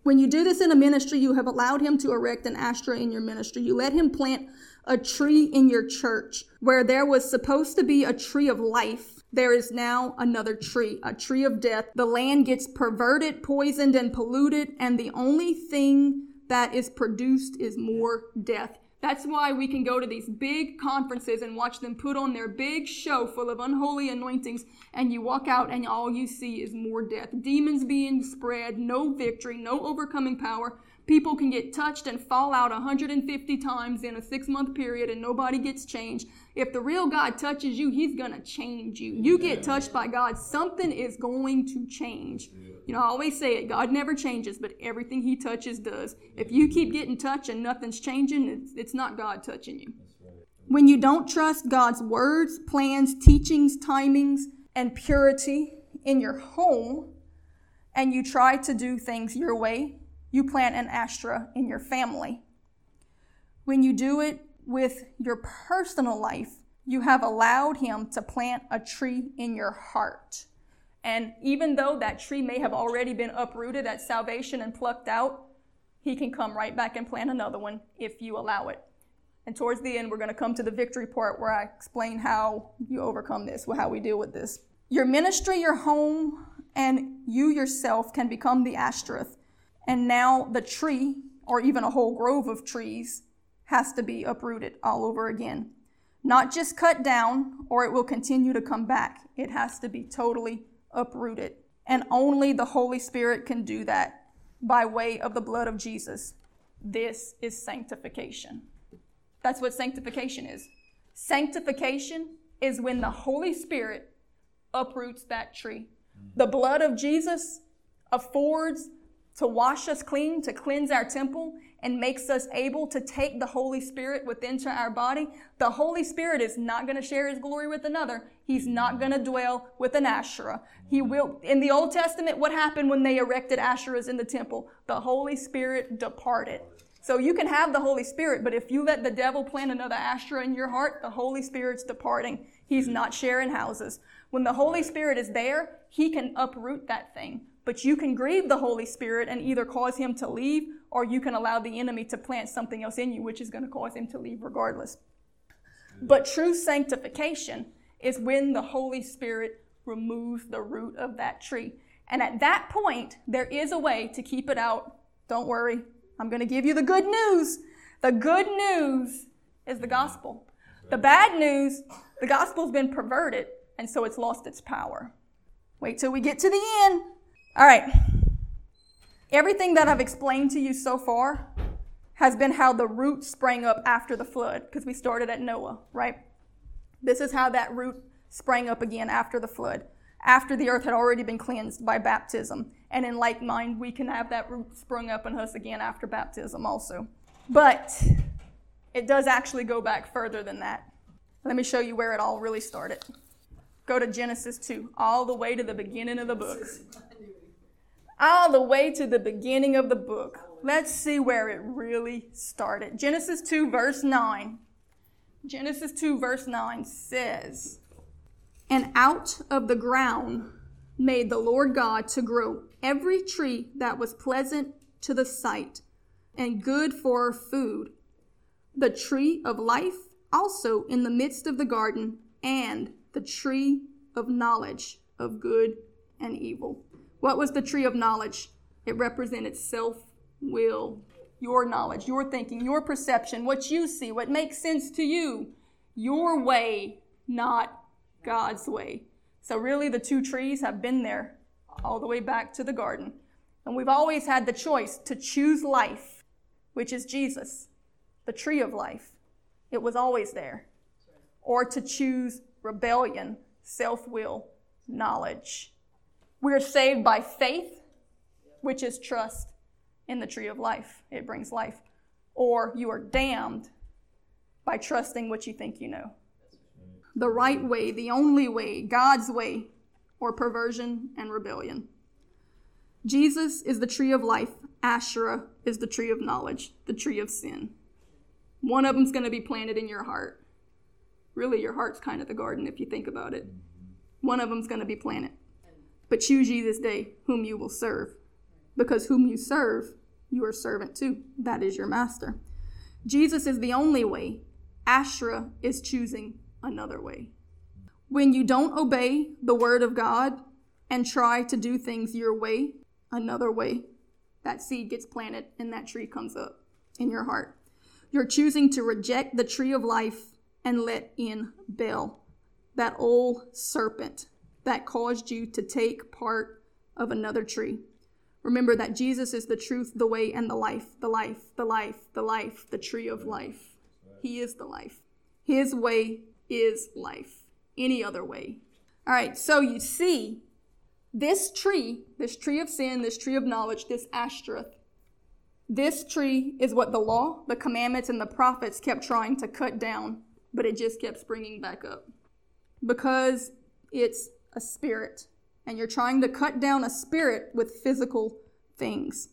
When you do this in a ministry, you have allowed him to erect an Asherah in your ministry. You let him plant a tree in your church where there was supposed to be a tree of life. There is now another tree, a tree of death. The land gets perverted, poisoned, and polluted, and the only thing that is produced is more death. That's why we can go to these big conferences and watch them put on their big show full of unholy anointings, and you walk out and all you see is more death. Demons being spread, no victory, no overcoming power. People can get touched and fall out 150 times in a six month period and nobody gets changed. If the real God touches you, He's going to change you. You get touched by God, something is going to change. You know, I always say it God never changes, but everything He touches does. If you keep getting touched and nothing's changing, it's, it's not God touching you. When you don't trust God's words, plans, teachings, timings, and purity in your home, and you try to do things your way, you plant an Asherah in your family. When you do it with your personal life, you have allowed Him to plant a tree in your heart. And even though that tree may have already been uprooted at salvation and plucked out, he can come right back and plant another one if you allow it. And towards the end, we're going to come to the victory part where I explain how you overcome this, how we deal with this. Your ministry, your home, and you yourself can become the Ashtoreth. And now the tree, or even a whole grove of trees, has to be uprooted all over again. Not just cut down, or it will continue to come back. It has to be totally uprooted. And only the Holy Spirit can do that by way of the blood of Jesus. This is sanctification. That's what sanctification is. Sanctification is when the Holy Spirit uproots that tree. The blood of Jesus affords to wash us clean, to cleanse our temple, and makes us able to take the Holy Spirit within to our body. The Holy Spirit is not going to share his glory with another. He's not going to dwell with an Asherah. He will, in the Old Testament, what happened when they erected Asherahs in the temple? The Holy Spirit departed. So you can have the Holy Spirit, but if you let the devil plant another Asherah in your heart, the Holy Spirit's departing. He's not sharing houses. When the Holy Spirit is there, he can uproot that thing. But you can grieve the Holy Spirit and either cause him to leave or you can allow the enemy to plant something else in you, which is going to cause him to leave regardless. But true sanctification is when the Holy Spirit removes the root of that tree. And at that point, there is a way to keep it out. Don't worry, I'm going to give you the good news. The good news is the gospel. The bad news, the gospel's been perverted, and so it's lost its power. Wait till we get to the end. All right. Everything that I've explained to you so far has been how the root sprang up after the flood, because we started at Noah, right? This is how that root sprang up again after the flood, after the earth had already been cleansed by baptism. And in like mind, we can have that root sprung up in us again after baptism also. But it does actually go back further than that. Let me show you where it all really started. Go to Genesis 2, all the way to the beginning of the book all the way to the beginning of the book. Let's see where it really started. Genesis 2, verse 9. Genesis 2, verse 9 says, And out of the ground made the Lord God to grow every tree that was pleasant to the sight and good for food, the tree of life also in the midst of the garden, and the tree of knowledge of good and evil. What was the tree of knowledge? It represented self will, your knowledge, your thinking, your perception, what you see, what makes sense to you, your way, not God's way. So, really, the two trees have been there all the way back to the garden. And we've always had the choice to choose life, which is Jesus, the tree of life. It was always there. Or to choose rebellion, self will, knowledge. We're saved by faith, which is trust in the tree of life. It brings life. Or you are damned by trusting what you think you know. The right way, the only way, God's way, or perversion and rebellion. Jesus is the tree of life. Asherah is the tree of knowledge, the tree of sin. One of them's going to be planted in your heart. Really, your heart's kind of the garden if you think about it. One of them's going to be planted. But choose ye this day whom you will serve, because whom you serve, you are servant to. That is your master. Jesus is the only way. Asherah is choosing another way. When you don't obey the word of God and try to do things your way, another way, that seed gets planted and that tree comes up in your heart. You're choosing to reject the tree of life and let in Baal, that old serpent that caused you to take part of another tree. Remember that Jesus is the truth, the way, and the life, the life, the life, the life, the tree of life. He is the life. His way is life. Any other way. All right, so you see, this tree, this tree of sin, this tree of knowledge, this Ashtoreth, this tree is what the law, the commandments, and the prophets kept trying to cut down, but it just kept springing back up. Because it's a spirit, and you're trying to cut down a spirit with physical things.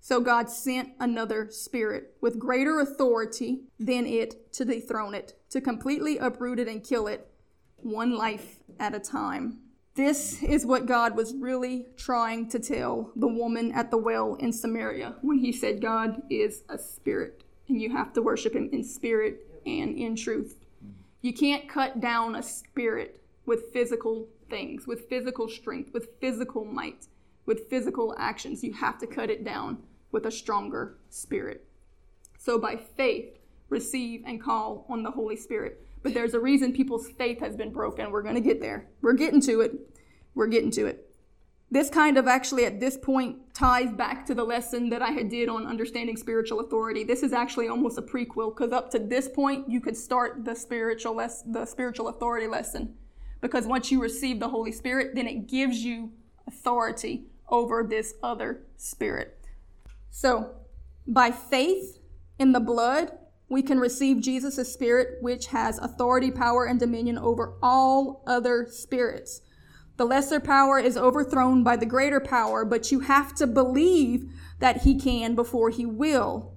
So God sent another spirit with greater authority than it to dethrone it, to completely uproot it and kill it, one life at a time. This is what God was really trying to tell the woman at the well in Samaria when he said, God is a spirit, and you have to worship him in spirit and in truth. You can't cut down a spirit with physical things, with physical strength, with physical might, with physical actions. You have to cut it down with a stronger spirit. So by faith, receive and call on the Holy Spirit. But there's a reason people's faith has been broken. We're going to get there. We're getting to it. We're getting to it. This kind of actually at this point ties back to the lesson that I had did on understanding spiritual authority. This is actually almost a prequel because up to this point you could start the spiritual les- the spiritual authority lesson because once you receive the Holy Spirit, then it gives you authority over this other spirit. So, by faith in the blood, we can receive Jesus' spirit, which has authority, power, and dominion over all other spirits. The lesser power is overthrown by the greater power, but you have to believe that he can before he will.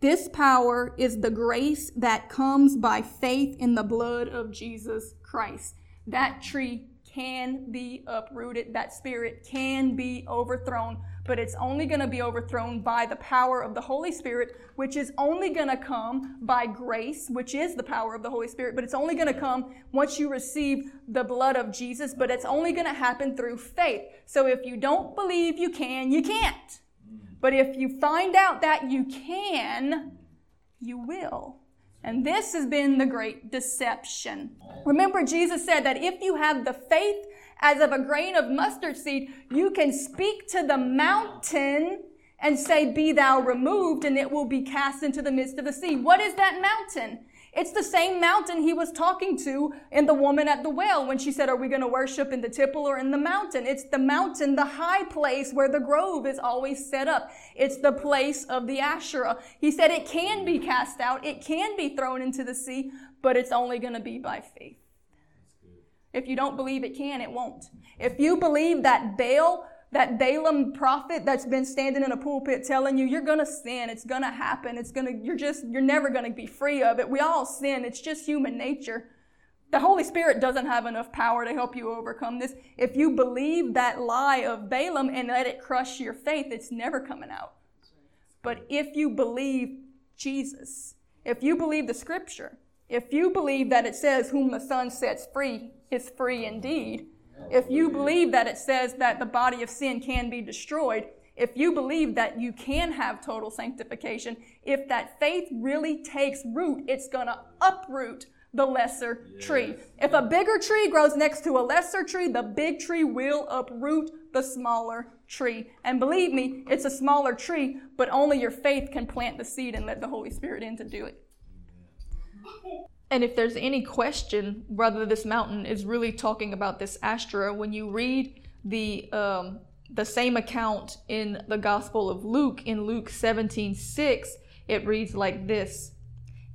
This power is the grace that comes by faith in the blood of Jesus Christ. That tree can be uprooted. That spirit can be overthrown, but it's only going to be overthrown by the power of the Holy Spirit, which is only going to come by grace, which is the power of the Holy Spirit, but it's only going to come once you receive the blood of Jesus, but it's only going to happen through faith. So if you don't believe you can, you can't. Mm. But if you find out that you can, you will. And this has been the great deception. Remember, Jesus said that if you have the faith as of a grain of mustard seed, you can speak to the mountain and say, Be thou removed, and it will be cast into the midst of the sea. What is that mountain? It's the same mountain he was talking to in the woman at the well when she said, Are we going to worship in the temple or in the mountain? It's the mountain, the high place where the grove is always set up. It's the place of the Asherah. He said it can be cast out, it can be thrown into the sea, but it's only going to be by faith. If you don't believe it can, it won't. If you believe that Baal that Balaam prophet that's been standing in a pulpit telling you you're gonna sin, it's gonna happen, it's gonna, you're just, you're never gonna be free of it. We all sin, it's just human nature. The Holy Spirit doesn't have enough power to help you overcome this. If you believe that lie of Balaam and let it crush your faith, it's never coming out. But if you believe Jesus, if you believe the scripture, if you believe that it says, Whom the Son sets free is free indeed, if you believe that it says that the body of sin can be destroyed, if you believe that you can have total sanctification, if that faith really takes root, it's going to uproot the lesser yes. tree. If a bigger tree grows next to a lesser tree, the big tree will uproot the smaller tree. And believe me, it's a smaller tree, but only your faith can plant the seed and let the Holy Spirit in to do it. And if there's any question whether this mountain is really talking about this Asherah, when you read the um, the same account in the Gospel of Luke, in Luke 17 6, it reads like this.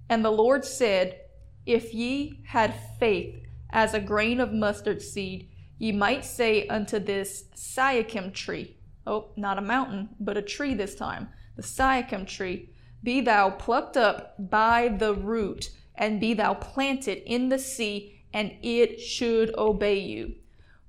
And the Lord said, If ye had faith as a grain of mustard seed, ye might say unto this Sycamore tree, oh, not a mountain, but a tree this time, the Sycamore tree, be thou plucked up by the root and be thou planted in the sea, and it should obey you.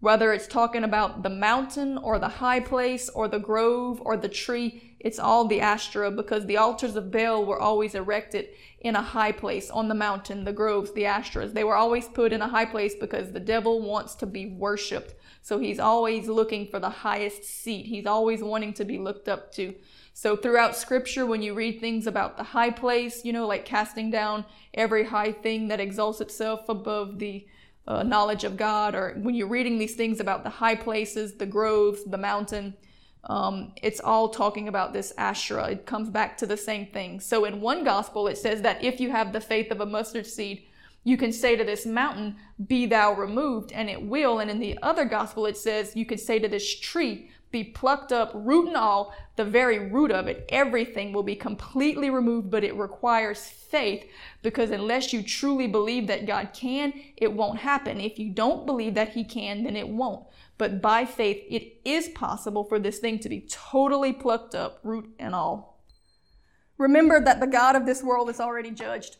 Whether it's talking about the mountain or the high place or the grove or the tree, it's all the Asherah because the altars of Baal were always erected in a high place on the mountain, the groves, the Asherahs. They were always put in a high place because the devil wants to be worshiped. So he's always looking for the highest seat. He's always wanting to be looked up to. So throughout scripture, when you read things about the high place, you know, like casting down every high thing that exalts itself above the uh, knowledge of God, or when you're reading these things about the high places, the groves, the mountain, um, it's all talking about this Asherah. It comes back to the same thing. So in one gospel, it says that if you have the faith of a mustard seed, you can say to this mountain, Be thou removed, and it will. And in the other gospel, it says you can say to this tree, be plucked up, root and all, the very root of it. Everything will be completely removed, but it requires faith because unless you truly believe that God can, it won't happen. If you don't believe that He can, then it won't. But by faith, it is possible for this thing to be totally plucked up, root and all. Remember that the God of this world is already judged.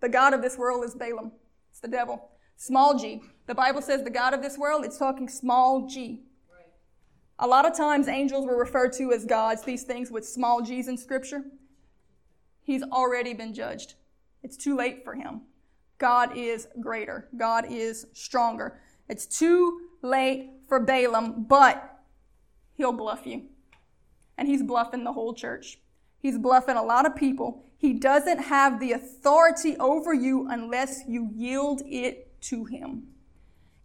The God of this world is Balaam. It's the devil. Small g. The Bible says the God of this world, it's talking small g. A lot of times angels were referred to as gods, these things with small g's in scripture. He's already been judged. It's too late for him. God is greater. God is stronger. It's too late for Balaam, but he'll bluff you. And he's bluffing the whole church. He's bluffing a lot of people. He doesn't have the authority over you unless you yield it to him.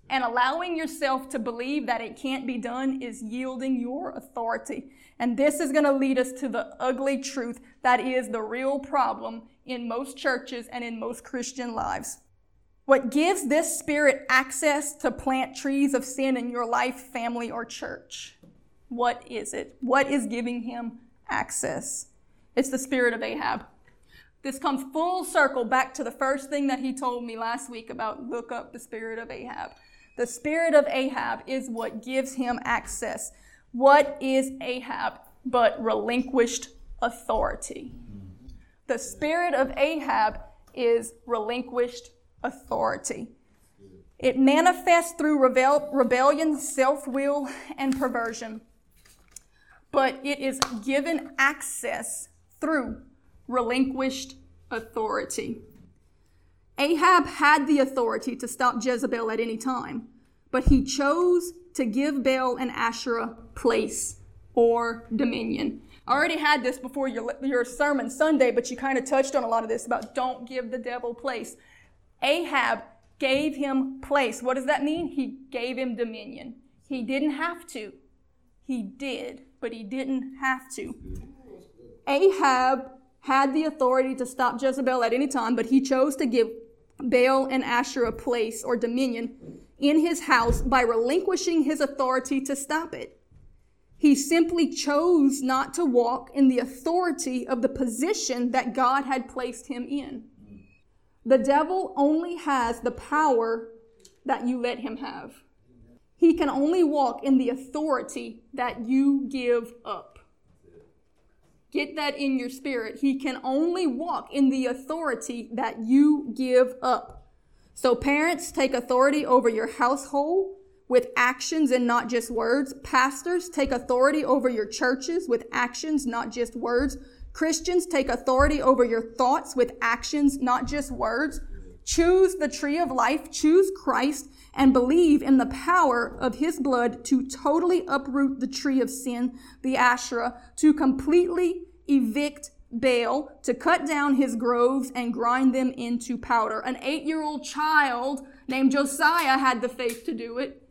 And allowing yourself to believe that it can't be done is yielding your authority. And this is going to lead us to the ugly truth that is the real problem in most churches and in most Christian lives. What gives this spirit access to plant trees of sin in your life, family, or church? What is it? What is giving him access? It's the spirit of Ahab. This comes full circle back to the first thing that he told me last week about look up the spirit of Ahab. The spirit of Ahab is what gives him access. What is Ahab but relinquished authority? The spirit of Ahab is relinquished authority. It manifests through rebel- rebellion, self will, and perversion. But it is given access through relinquished authority. Ahab had the authority to stop Jezebel at any time, but he chose to give Baal and Asherah place or dominion. I already had this before your, your sermon Sunday, but you kind of touched on a lot of this about don't give the devil place. Ahab gave him place. What does that mean? He gave him dominion. He didn't have to. He did, but he didn't have to. Ahab had the authority to stop Jezebel at any time, but he chose to give Baal and Asherah place or dominion in his house by relinquishing his authority to stop it. He simply chose not to walk in the authority of the position that God had placed him in. The devil only has the power that you let him have. He can only walk in the authority that you give up. Get that in your spirit. He can only walk in the authority that you give up. So, parents, take authority over your household with actions and not just words. Pastors, take authority over your churches with actions, not just words. Christians, take authority over your thoughts with actions, not just words. Choose the tree of life, choose Christ, and believe in the power of his blood to totally uproot the tree of sin, the Asherah, to completely evict Baal, to cut down his groves and grind them into powder. An eight year old child named Josiah had the faith to do it.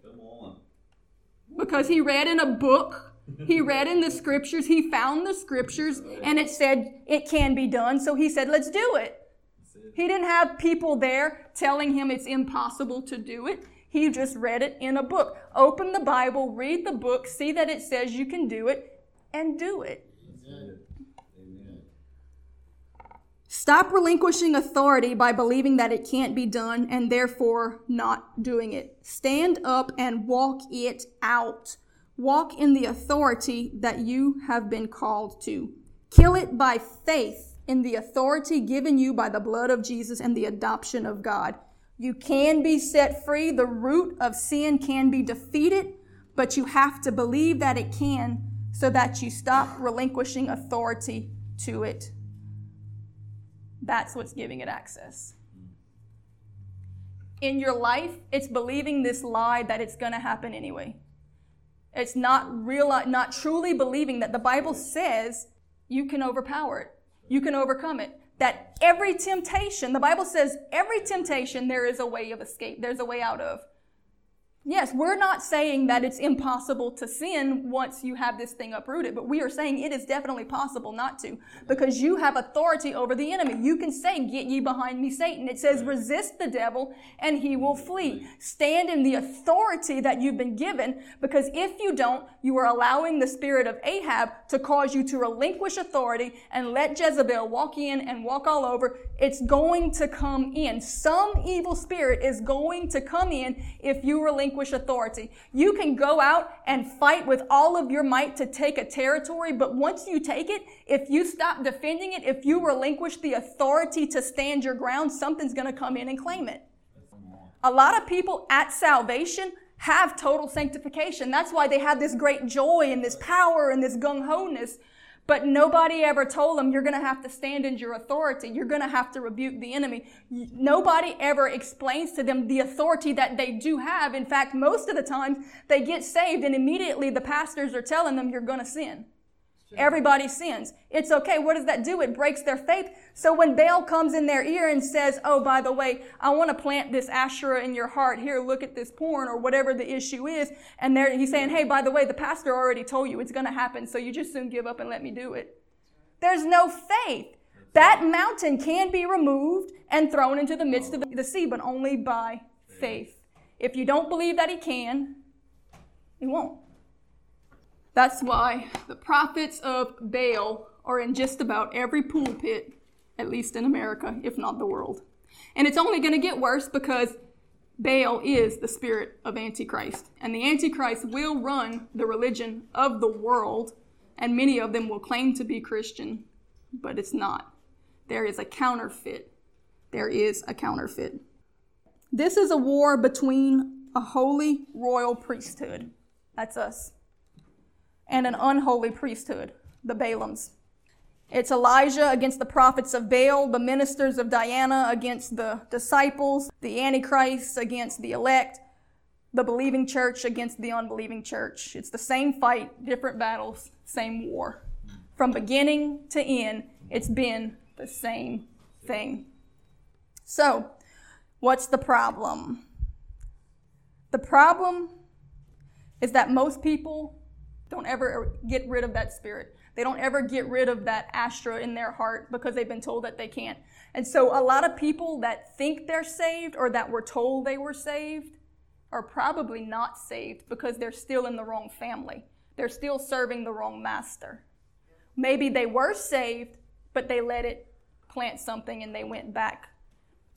Because he read in a book he read in the scriptures, he found the scriptures, and it said it can be done. So he said, let's do it. He didn't have people there telling him it's impossible to do it. He just read it in a book. Open the Bible, read the book, see that it says you can do it, and do it. Stop relinquishing authority by believing that it can't be done and therefore not doing it. Stand up and walk it out. Walk in the authority that you have been called to. Kill it by faith in the authority given you by the blood of Jesus and the adoption of God. You can be set free. The root of sin can be defeated, but you have to believe that it can so that you stop relinquishing authority to it. That's what's giving it access. In your life, it's believing this lie that it's going to happen anyway. It's not real, not truly believing that the Bible says you can overpower it. You can overcome it. That every temptation, the Bible says every temptation there is a way of escape. There's a way out of. Yes, we're not saying that it's impossible to sin once you have this thing uprooted, but we are saying it is definitely possible not to because you have authority over the enemy. You can say, Get ye behind me, Satan. It says, Resist the devil and he will flee. Stand in the authority that you've been given because if you don't, you are allowing the spirit of Ahab to cause you to relinquish authority and let Jezebel walk in and walk all over. It's going to come in. Some evil spirit is going to come in if you relinquish relinquish authority. You can go out and fight with all of your might to take a territory, but once you take it, if you stop defending it, if you relinquish the authority to stand your ground, something's going to come in and claim it. A lot of people at salvation have total sanctification. That's why they have this great joy and this power and this gung ho ness. But nobody ever told them you're going to have to stand in your authority. You're going to have to rebuke the enemy. Nobody ever explains to them the authority that they do have. In fact, most of the time they get saved and immediately the pastors are telling them you're going to sin. Everybody sins. It's okay. What does that do? It breaks their faith. So when Baal comes in their ear and says, Oh, by the way, I want to plant this Asherah in your heart. Here, look at this porn or whatever the issue is. And there, he's saying, Hey, by the way, the pastor already told you it's going to happen. So you just soon give up and let me do it. There's no faith. That mountain can be removed and thrown into the midst of the sea, but only by faith. If you don't believe that he can, he won't. That's why the prophets of Baal are in just about every pulpit, at least in America, if not the world. And it's only going to get worse because Baal is the spirit of Antichrist. And the Antichrist will run the religion of the world, and many of them will claim to be Christian, but it's not. There is a counterfeit. There is a counterfeit. This is a war between a holy royal priesthood. That's us and an unholy priesthood, the Balaams. It's Elijah against the prophets of Baal, the ministers of Diana against the disciples, the Antichrist against the elect, the believing church against the unbelieving church. It's the same fight, different battles, same war. From beginning to end, it's been the same thing. So, what's the problem? The problem is that most people don't ever get rid of that spirit. They don't ever get rid of that Asherah in their heart because they've been told that they can't. And so a lot of people that think they're saved or that were told they were saved are probably not saved because they're still in the wrong family. They're still serving the wrong master. Maybe they were saved, but they let it plant something and they went back.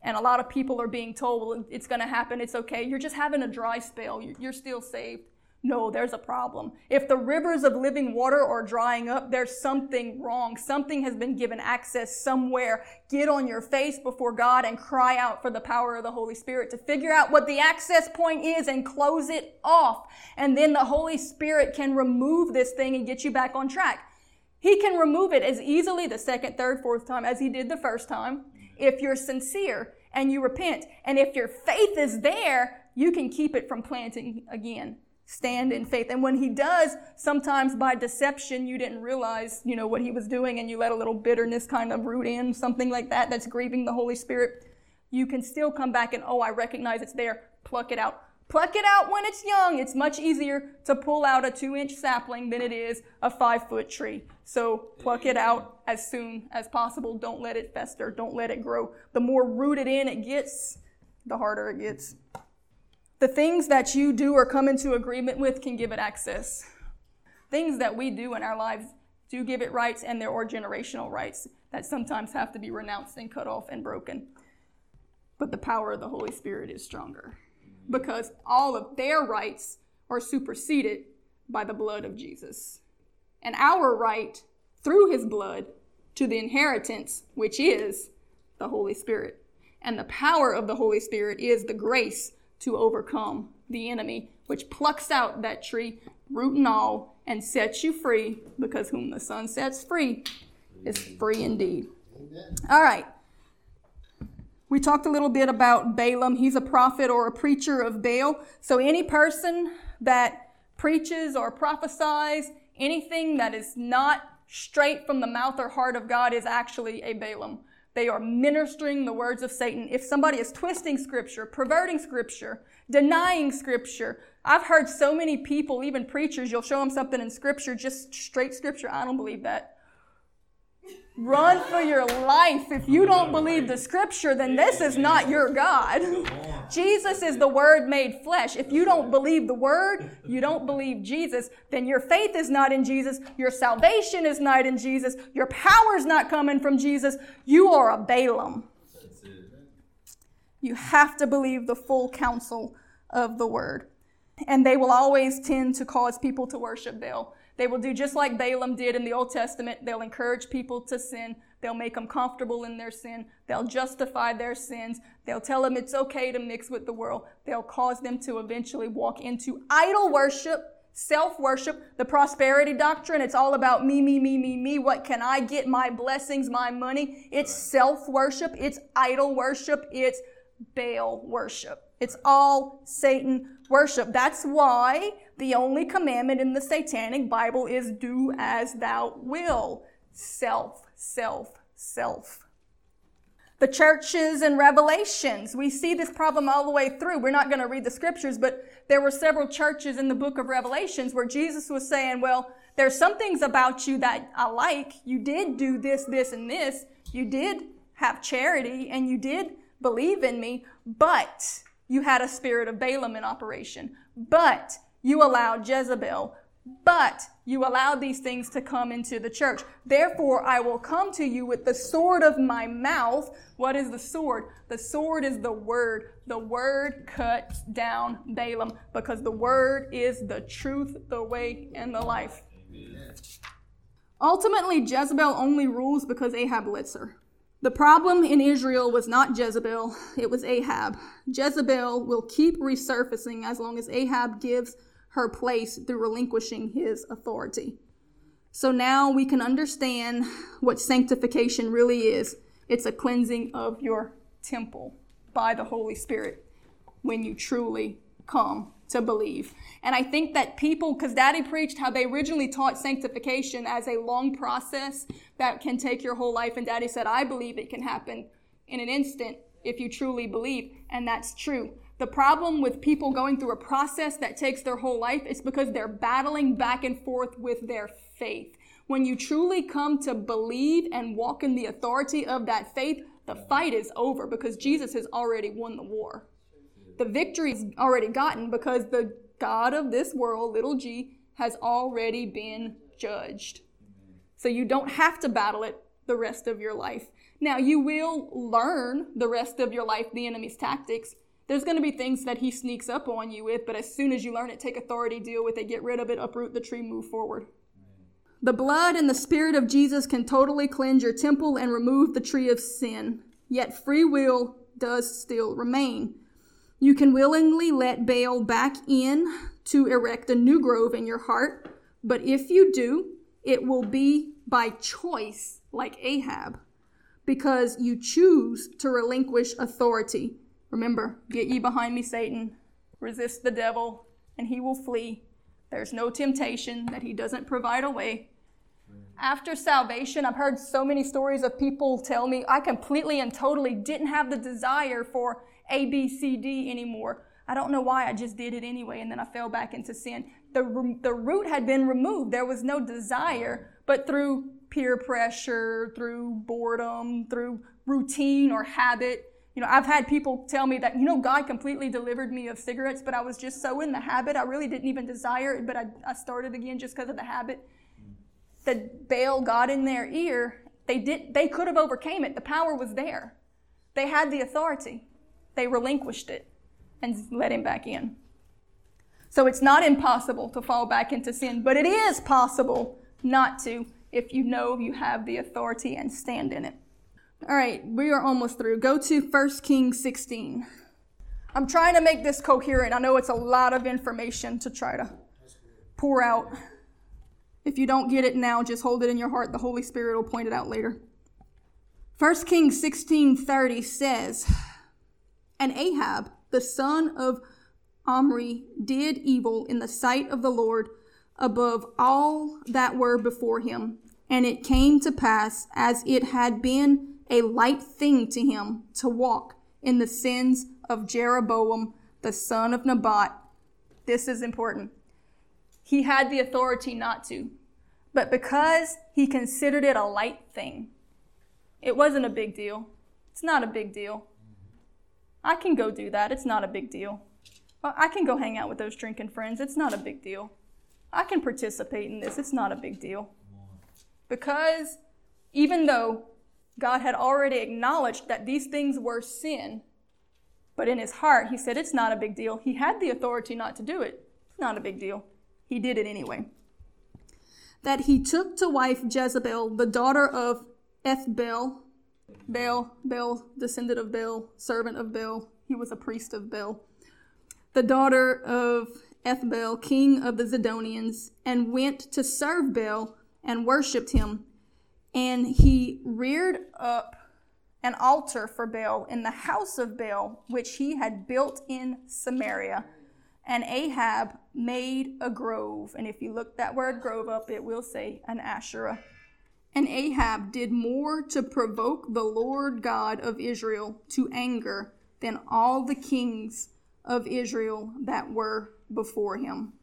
And a lot of people are being told, well, it's going to happen, it's okay. You're just having a dry spell, you're still saved. No, there's a problem. If the rivers of living water are drying up, there's something wrong. Something has been given access somewhere. Get on your face before God and cry out for the power of the Holy Spirit to figure out what the access point is and close it off. And then the Holy Spirit can remove this thing and get you back on track. He can remove it as easily the second, third, fourth time as he did the first time if you're sincere and you repent. And if your faith is there, you can keep it from planting again stand in faith. And when he does, sometimes by deception, you didn't realize, you know, what he was doing and you let a little bitterness kind of root in, something like that, that's grieving the Holy Spirit. You can still come back and, oh, I recognize it's there. Pluck it out. Pluck it out when it's young. It's much easier to pull out a two inch sapling than it is a five foot tree. So pluck it out as soon as possible. Don't let it fester. Don't let it grow. The more rooted in it gets, the harder it gets. The things that you do or come into agreement with can give it access. Things that we do in our lives do give it rights, and there are generational rights that sometimes have to be renounced and cut off and broken. But the power of the Holy Spirit is stronger because all of their rights are superseded by the blood of Jesus. And our right through his blood to the inheritance, which is the Holy Spirit. And the power of the Holy Spirit is the grace to overcome the enemy, which plucks out that tree, root and all, and sets you free, because whom the Son sets free is free indeed. Amen. All right. We talked a little bit about Balaam. He's a prophet or a preacher of Baal. So any person that preaches or prophesies anything that is not straight from the mouth or heart of God is actually a Balaam. They are ministering the words of Satan. If somebody is twisting scripture, perverting scripture, denying scripture, I've heard so many people, even preachers, you'll show them something in scripture, just straight scripture. I don't believe that. Run for your life. If you don't believe the scripture, then this is not your God. Jesus is the Word made flesh. If you don't believe the Word, you don't believe Jesus, then your faith is not in Jesus. Your salvation is not in Jesus. Your power is not coming from Jesus. You are a Balaam. You have to believe the full counsel of the Word. And they will always tend to cause people to worship Baal. They will do just like Balaam did in the Old Testament. They'll encourage people to sin. They'll make them comfortable in their sin. They'll justify their sins. They'll tell them it's okay to mix with the world. They'll cause them to eventually walk into idol worship, self worship, the prosperity doctrine. It's all about me, me, me, me, me. What can I get? My blessings, my money. It's self worship. It's idol worship. It's Baal worship. It's all Satan worship. That's why the only commandment in the satanic Bible is do as thou will. Self, self, self the churches and Revelations. We see this problem all the way through. We're not going to read the scriptures, but there were several churches in the book of Revelations where Jesus was saying, well, there's some things about you that I like. You did do this, this, and this. You did have charity and you did believe in me, but you had a spirit of Balaam in operation. But you allowed Jezebel but you allowed these things to come into the church. Therefore, I will come to you with the sword of my mouth. What is the sword? The sword is the word. The word cuts down Balaam because the word is the truth, the way, and the life. Amen. Ultimately, Jezebel only rules because Ahab lets her. The problem in Israel was not Jezebel, it was Ahab. Jezebel will keep resurfacing as long as Ahab gives her place through relinquishing his authority. So now we can understand what sanctification really is it's a cleansing of your temple by the Holy Spirit when you truly come to believe. And I think that people, because Daddy preached how they originally taught sanctification as a long process that can take your whole life. And Daddy said, I believe it can happen in an instant if you truly believe. And that's true. The problem with people going through a process that takes their whole life is because they're battling back and forth with their faith. When you truly come to believe and walk in the authority of that faith, the fight is over because Jesus has already won the war. The victory is already gotten because the God of this world, little g, has already been judged. So you don't have to battle it the rest of your life. Now, you will learn the rest of your life the enemy's tactics there's going to be things that he sneaks up on you with, but as soon as you learn it, take authority, deal with it, get rid of it, uproot the tree, move forward. The blood and the spirit of Jesus can totally cleanse your temple and remove the tree of sin. Yet free will does still remain. You can willingly let Baal back in to erect a new grove in your heart, but if you do, it will be by choice, like Ahab, because you choose to relinquish authority. Remember, get ye behind me, Satan. Resist the devil, and he will flee. There's no temptation that he doesn't provide a way. After salvation, I've heard so many stories of people tell me I completely and totally didn't have the desire for A, B, C, D anymore. I don't know why, I just did it anyway, and then I fell back into sin. The, the root had been removed. There was no desire, but through peer pressure, through boredom, through routine or habit, you know, I've had people tell me that, you know, God completely delivered me of cigarettes, but I was just so in the habit. I really didn't even desire it, but I, I started again just because of the habit. The Baal got in their ear. They did, they could have overcame it. The power was there. They had the authority. They relinquished it and let him back in. So it's not impossible to fall back into sin, but it is possible not to if you know you have the authority and stand in it. All right, we are almost through. Go to 1 Kings 16. I'm trying to make this coherent. I know it's a lot of information to try to pour out. If you don't get it now, just hold it in your heart. The Holy Spirit will point it out later. 1 Kings 16:30 says, "And Ahab, the son of Omri, did evil in the sight of the Lord above all that were before him, and it came to pass as it had been a light thing to him to walk in the sins of Jeroboam, the son of Nebat. This is important. He had the authority not to, but because he considered it a light thing, it wasn't a big deal. It's not a big deal. I can go do that. It's not a big deal. I can go hang out with those drinking friends. It's not a big deal. I can participate in this. It's not a big deal. Because even though God had already acknowledged that these things were sin. But in his heart, he said it's not a big deal. He had the authority not to do it. It's not a big deal. He did it anyway. That he took to wife Jezebel, the daughter of Ethbaal, Baal, Baal, descendant of Baal, servant of Baal. He was a priest of Baal. The daughter of Ethbaal, king of the Zidonians, and went to serve Baal and worshipped him. And he reared up an altar for Baal in the house of Baal, which he had built in Samaria. And Ahab made a grove. And if you look that word grove up, it will say an Asherah. And Ahab did more to provoke the Lord God of Israel to anger than all the kings of Israel that were before him.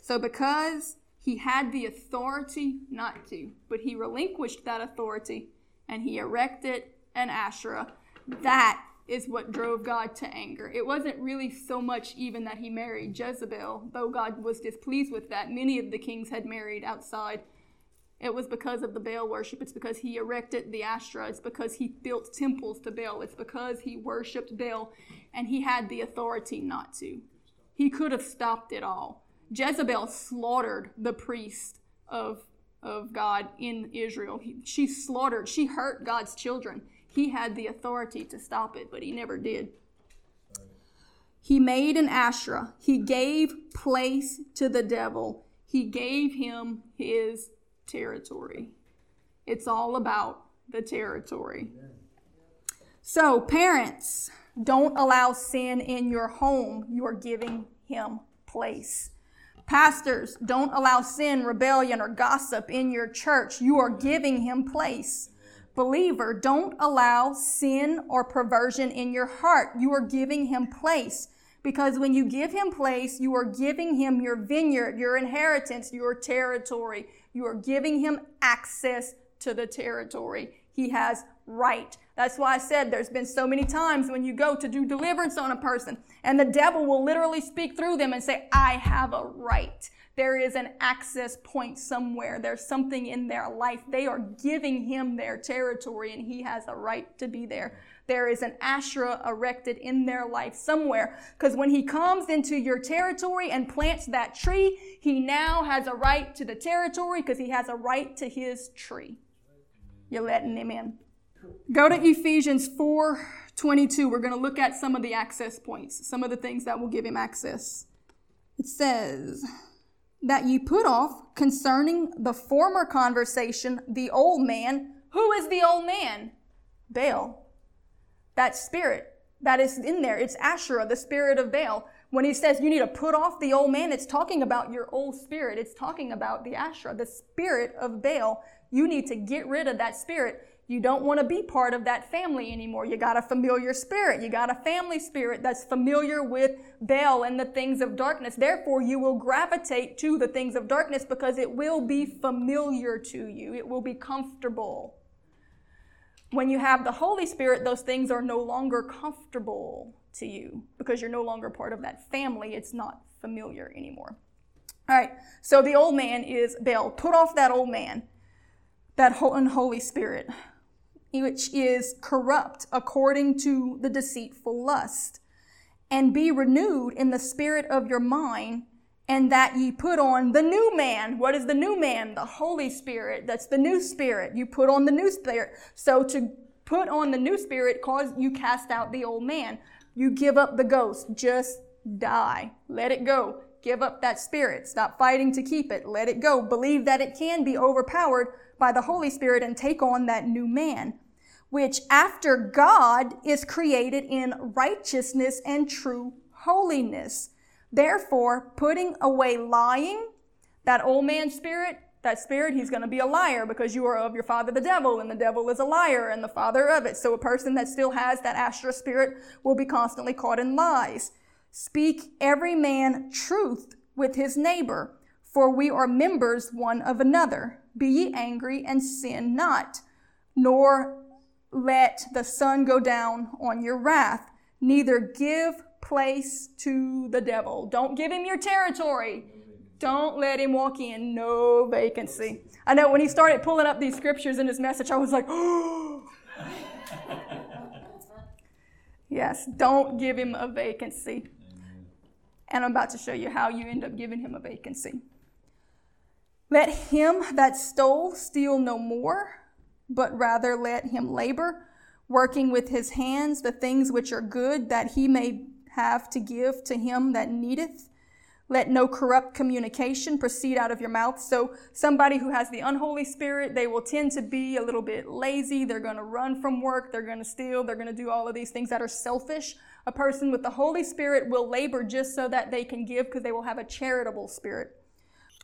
So, because he had the authority not to, but he relinquished that authority and he erected an Asherah, that is what drove God to anger. It wasn't really so much even that he married Jezebel, though God was displeased with that. Many of the kings had married outside. It was because of the Baal worship. It's because he erected the Asherah. It's because he built temples to Baal. It's because he worshiped Baal and he had the authority not to. He could have stopped it all. Jezebel slaughtered the priest of, of God in Israel. He, she slaughtered, she hurt God's children. He had the authority to stop it, but he never did. He made an Asherah. He gave place to the devil. He gave him his territory. It's all about the territory. So, parents, don't allow sin in your home. You are giving him place. Pastors, don't allow sin, rebellion, or gossip in your church. You are giving him place. Believer, don't allow sin or perversion in your heart. You are giving him place. Because when you give him place, you are giving him your vineyard, your inheritance, your territory. You are giving him access to the territory. He has right. That's why I said there's been so many times when you go to do deliverance on a person and the devil will literally speak through them and say, I have a right. There is an access point somewhere. There's something in their life. They are giving him their territory and he has a right to be there. There is an Asherah erected in their life somewhere. Because when he comes into your territory and plants that tree, he now has a right to the territory because he has a right to his tree. You're letting him in. Go to Ephesians 4 22. We're going to look at some of the access points, some of the things that will give him access. It says, that ye put off concerning the former conversation the old man. Who is the old man? Baal. That spirit that is in there. It's Asherah, the spirit of Baal. When he says you need to put off the old man, it's talking about your old spirit. It's talking about the Asherah, the spirit of Baal. You need to get rid of that spirit. You don't want to be part of that family anymore. You got a familiar spirit. You got a family spirit that's familiar with Baal and the things of darkness. Therefore, you will gravitate to the things of darkness because it will be familiar to you. It will be comfortable. When you have the Holy Spirit, those things are no longer comfortable to you because you're no longer part of that family. It's not familiar anymore. All right, so the old man is Baal. Put off that old man, that unholy spirit which is corrupt according to the deceitful lust, and be renewed in the spirit of your mind, and that ye put on the new man. What is the new man? The Holy Spirit. That's the new spirit. You put on the new spirit. So to put on the new spirit cause you cast out the old man. You give up the ghost. Just die. Let it go. Give up that spirit. Stop fighting to keep it. Let it go. Believe that it can be overpowered by the Holy Spirit and take on that new man which after God is created in righteousness and true holiness. Therefore, putting away lying, that old man spirit, that spirit, he's going to be a liar because you are of your father the devil, and the devil is a liar and the father of it. So a person that still has that Asherah spirit will be constantly caught in lies. Speak every man truth with his neighbor, for we are members one of another. Be ye angry and sin not, nor let the sun go down on your wrath, neither give place to the devil. Don't give him your territory. Don't let him walk in. No vacancy. I know when he started pulling up these scriptures in his message, I was like, yes, don't give him a vacancy. And I'm about to show you how you end up giving him a vacancy. Let him that stole steal no more but rather let him labor, working with his hands the things which are good, that he may have to give to him that needeth. Let no corrupt communication proceed out of your mouth. So somebody who has the unholy spirit, they will tend to be a little bit lazy. They're going to run from work. They're going to steal. They're going to do all of these things that are selfish. A person with the Holy Spirit will labor just so that they can give because they will have a charitable spirit.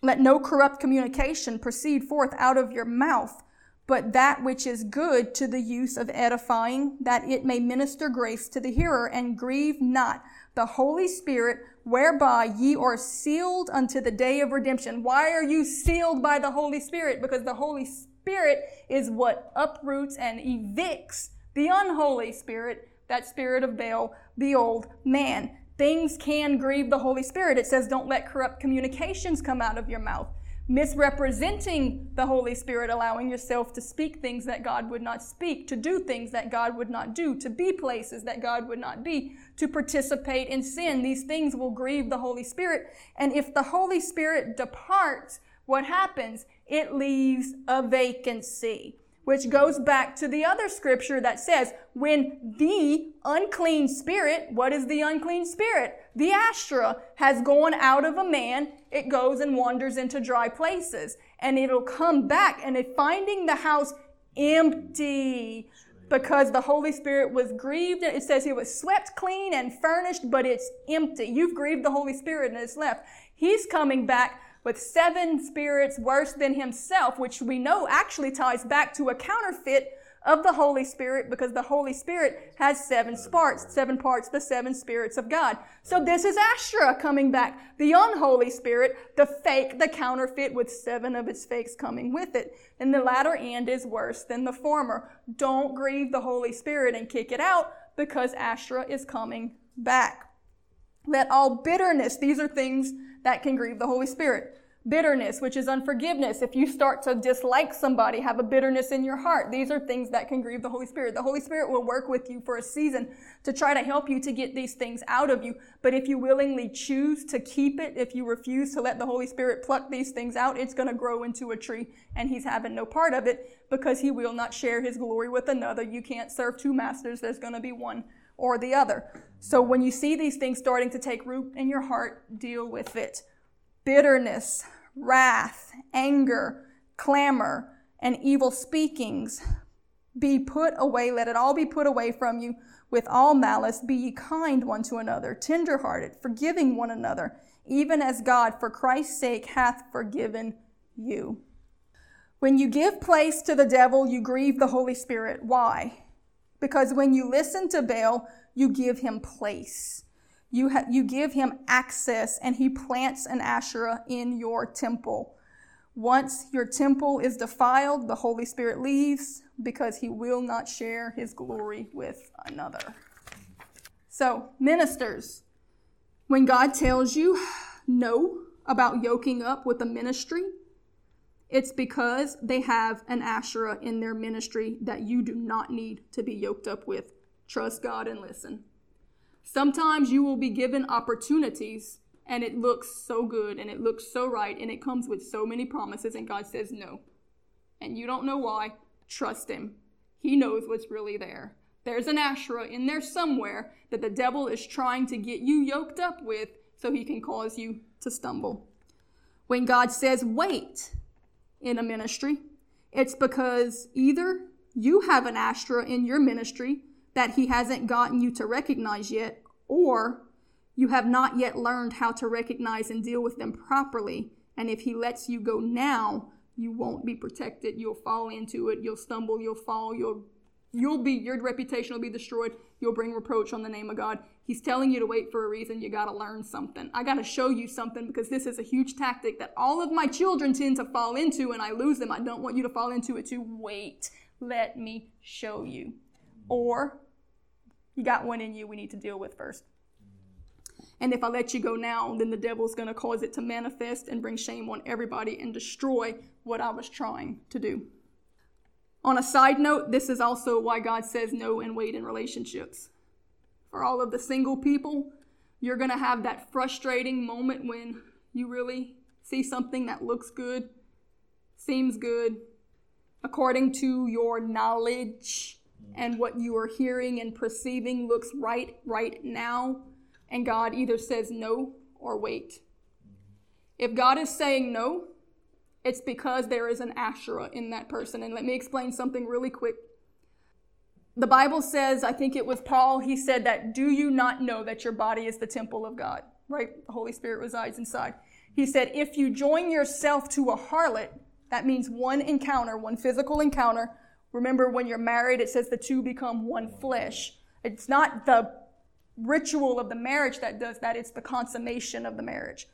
Let no corrupt communication proceed forth out of your mouth, but that which is good to the use of edifying, that it may minister grace to the hearer, and grieve not the Holy Spirit, whereby ye are sealed unto the day of redemption. Why are you sealed by the Holy Spirit? Because the Holy Spirit is what uproots and evicts the unholy spirit, that spirit of Baal, the old man. Things can grieve the Holy Spirit. It says, don't let corrupt communications come out of your mouth misrepresenting the Holy Spirit, allowing yourself to speak things that God would not speak, to do things that God would not do, to be places that God would not be, to participate in sin. These things will grieve the Holy Spirit. And if the Holy Spirit departs, what happens? It leaves a vacancy which goes back to the other scripture that says, when the unclean spirit, what is the unclean spirit? The Asherah has gone out of a man, it goes and wanders into dry places. And it'll come back and it finding the house empty because the Holy Spirit was grieved. It says he was swept clean and furnished, but it's empty. You've grieved the Holy Spirit and it's left. He's coming back with seven spirits worse than himself, which we know actually ties back to a counterfeit of the Holy Spirit because the Holy Spirit has seven parts, seven parts, the seven spirits of God. So this is Asherah coming back, the unholy spirit, the fake, the counterfeit with seven of its fakes coming with it. And the latter end is worse than the former. Don't grieve the Holy Spirit and kick it out because Asherah is coming back. Let all bitterness, these are things that can grieve the Holy Spirit. Bitterness, which is unforgiveness. If you start to dislike somebody, have a bitterness in your heart, these are things that can grieve the Holy Spirit. The Holy Spirit will work with you for a season to try to help you to get these things out of you. But if you willingly choose to keep it, if you refuse to let the Holy Spirit pluck these things out, it's going to grow into a tree and he's having no part of it because he will not share his glory with another. You can't serve two masters. There's going to be one or the other. So when you see these things starting to take root in your heart, deal with it bitterness, wrath, anger, clamor, and evil speakings be put away. Let it all be put away from you with all malice. Be ye kind one to another, tenderhearted, forgiving one another, even as God, for Christ's sake, hath forgiven you. When you give place to the devil, you grieve the Holy Spirit. Why? Because when you listen to Baal, you give him place. You, ha- you give him access and he plants an Asherah in your temple. Once your temple is defiled, the Holy Spirit leaves because he will not share his glory with another. So, ministers, when God tells you no about yoking up with a ministry, it's because they have an Asherah in their ministry that you do not need to be yoked up with. Trust God and listen. Sometimes you will be given opportunities and it looks so good and it looks so right and it comes with so many promises and God says no. And you don't know why. Trust Him. He knows what's really there. There's an Asherah in there somewhere that the devil is trying to get you yoked up with so he can cause you to stumble. When God says wait in a ministry, it's because either you have an Asherah in your ministry that he hasn't gotten you to recognize yet, or you have not yet learned how to recognize and deal with them properly. And if he lets you go now, you won't be protected. You'll fall into it. You'll stumble. You'll fall. You'll you'll be your reputation will be destroyed. You'll bring reproach on the name of God. He's telling you to wait for a reason. You got to learn something. I got to show you something because this is a huge tactic that all of my children tend to fall into, and I lose them. I don't want you to fall into it. To wait. Let me show you. Or you got one in you we need to deal with first. And if I let you go now, then the devil's going to cause it to manifest and bring shame on everybody and destroy what I was trying to do. On a side note, this is also why God says no and wait in relationships. For all of the single people, you're going to have that frustrating moment when you really see something that looks good, seems good, according to your knowledge and what you are hearing and perceiving looks right right now, and God either says no or wait. If God is saying no, it's because there is an Asherah in that person. And let me explain something really quick. The Bible says, I think it was Paul, he said that, do you not know that your body is the temple of God? Right? The Holy Spirit resides inside. He said, if you join yourself to a harlot, that means one encounter, one physical encounter. Remember, when you're married, it says the two become one flesh. It's not the ritual of the marriage that does that, it's the consummation of the marriage.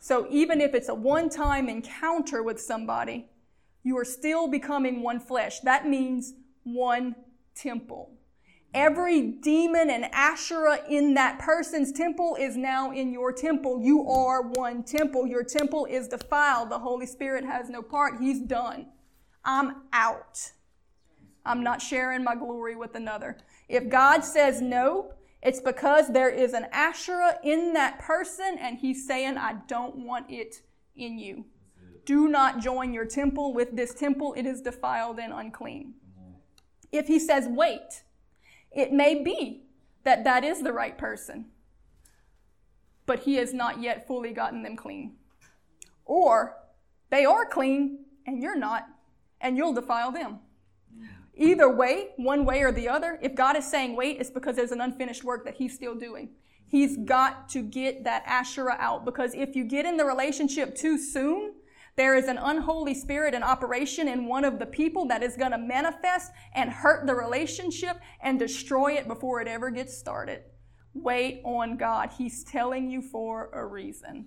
So even if it's a one time encounter with somebody, you are still becoming one flesh. That means one temple. Every demon and Asherah in that person's temple is now in your temple. You are one temple. Your temple is defiled. The Holy Spirit has no part. He's done. I'm out. I'm not sharing my glory with another. If God says no, it's because there is an Asherah in that person and he's saying, I don't want it in you. Do not join your temple with this temple. It is defiled and unclean. If he says, wait, it may be that that is the right person, but he has not yet fully gotten them clean. Or they are clean and you're not, and you'll defile them. Either way, one way or the other, if God is saying wait, it's because there's an unfinished work that He's still doing. He's got to get that Asherah out because if you get in the relationship too soon, there is an unholy spirit in operation in one of the people that is going to manifest and hurt the relationship and destroy it before it ever gets started. Wait on God. He's telling you for a reason.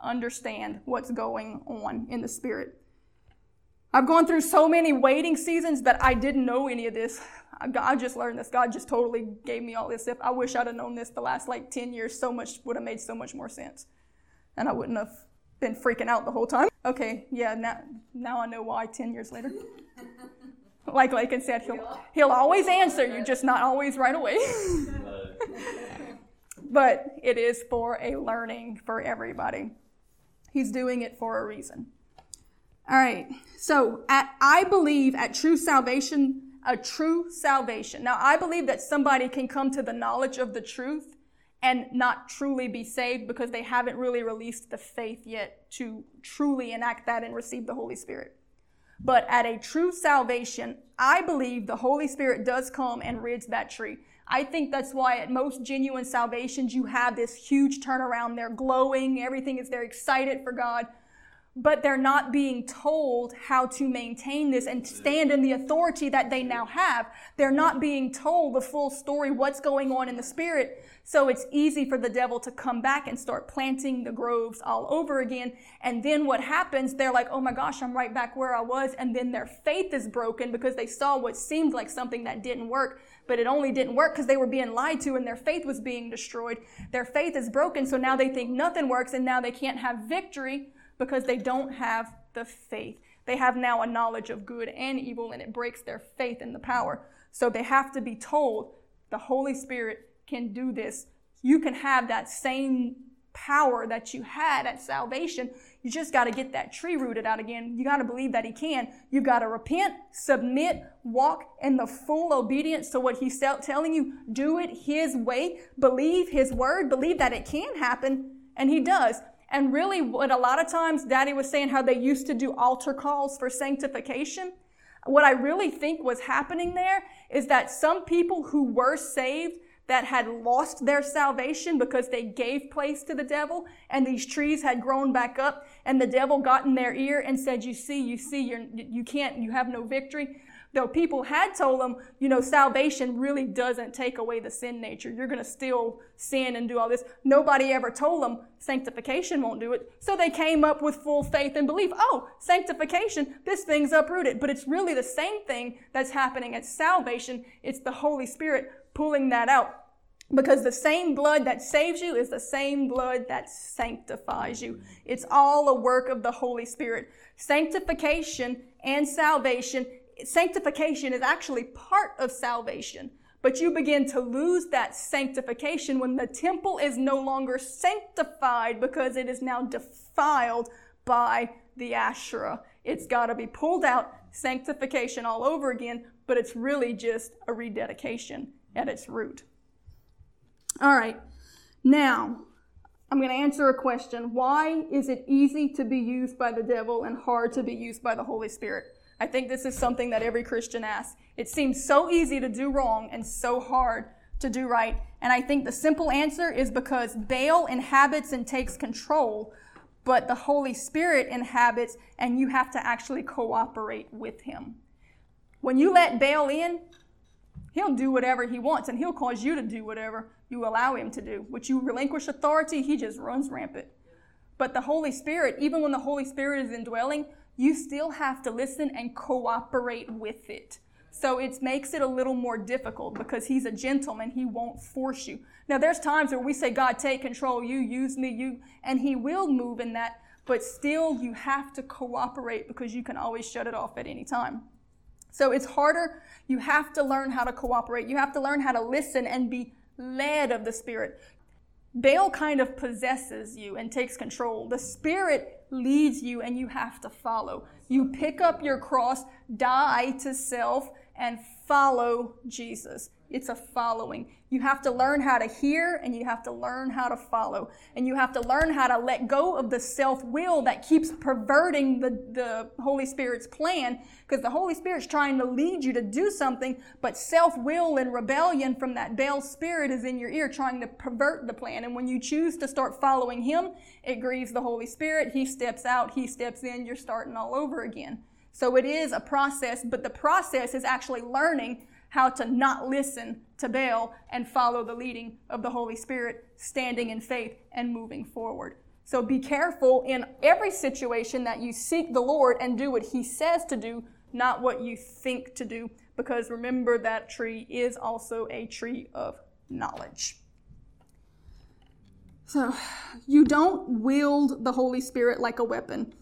Understand what's going on in the spirit. I've gone through so many waiting seasons that I didn't know any of this. I just learned this. God just totally gave me all this. If I wish I'd have known this the last like 10 years, so much would have made so much more sense. And I wouldn't have been freaking out the whole time. Okay, yeah, now, now I know why 10 years later. like Lakin said, he'll, he'll always answer you, just not always right away. but it is for a learning for everybody. He's doing it for a reason. All right, so at, I believe at true salvation, a true salvation. Now, I believe that somebody can come to the knowledge of the truth and not truly be saved because they haven't really released the faith yet to truly enact that and receive the Holy Spirit. But at a true salvation, I believe the Holy Spirit does come and rids that tree. I think that's why at most genuine salvations, you have this huge turnaround. They're glowing. Everything is, they're excited for God but they're not being told how to maintain this and stand in the authority that they now have. They're not being told the full story, what's going on in the spirit. So it's easy for the devil to come back and start planting the groves all over again. And then what happens, they're like, oh my gosh, I'm right back where I was. And then their faith is broken because they saw what seemed like something that didn't work but it only didn't work because they were being lied to and their faith was being destroyed. Their faith is broken, so now they think nothing works and now they can't have victory because they don't have the faith. They have now a knowledge of good and evil, and it breaks their faith in the power. So they have to be told the Holy Spirit can do this. You can have that same power that you had at salvation. You just got to get that tree rooted out again. You got to believe that He can. You've got to repent, submit, walk in the full obedience to what He's telling you. Do it His way. Believe His word. Believe that it can happen. And He does. And really, what a lot of times Daddy was saying how they used to do altar calls for sanctification. What I really think was happening there is that some people who were saved that had lost their salvation because they gave place to the devil and these trees had grown back up and the devil got in their ear and said, you see, you see, you're, you can't, you have no victory though people had told them, you know, salvation really doesn't take away the sin nature. You're going to still sin and do all this. Nobody ever told them sanctification won't do it. So they came up with full faith and belief. Oh, sanctification, this thing's uprooted. But it's really the same thing that's happening at salvation. It's the Holy Spirit pulling that out. Because the same blood that saves you is the same blood that sanctifies you. It's all a work of the Holy Spirit. Sanctification and salvation sanctification is actually part of salvation. But you begin to lose that sanctification when the temple is no longer sanctified because it is now defiled by the Asherah. It's got to be pulled out, sanctification all over again, but it's really just a rededication at its root. All right. Now, I'm going to answer a question. Why is it easy to be used by the devil and hard to be used by the Holy Spirit? I think this is something that every Christian asks. It seems so easy to do wrong and so hard to do right. And I think the simple answer is because Baal inhabits and takes control, but the Holy Spirit inhabits and you have to actually cooperate with him. When you let Baal in, he'll do whatever he wants and he'll cause you to do whatever you allow him to do. Which you relinquish authority, he just runs rampant. But the Holy Spirit, even when the Holy Spirit is indwelling, you still have to listen and cooperate with it. So it makes it a little more difficult because he's a gentleman. He won't force you. Now, there's times where we say, God, take control, you use me, you, and he will move in that, but still you have to cooperate because you can always shut it off at any time. So it's harder. You have to learn how to cooperate. You have to learn how to listen and be led of the Spirit. Baal kind of possesses you and takes control. The Spirit leads you and you have to follow. You pick up your cross, die to self, and follow Jesus. It's a following. You have to learn how to hear and you have to learn how to follow. And you have to learn how to let go of the self will that keeps perverting the, the Holy Spirit's plan because the Holy Spirit's trying to lead you to do something, but self will and rebellion from that Baal spirit is in your ear trying to pervert the plan. And when you choose to start following Him, it grieves the Holy Spirit. He steps out, He steps in, you're starting all over again. So it is a process, but the process is actually learning how to not listen to Baal and follow the leading of the Holy Spirit, standing in faith and moving forward. So be careful in every situation that you seek the Lord and do what He says to do, not what you think to do, because remember that tree is also a tree of knowledge. So you don't wield the Holy Spirit like a weapon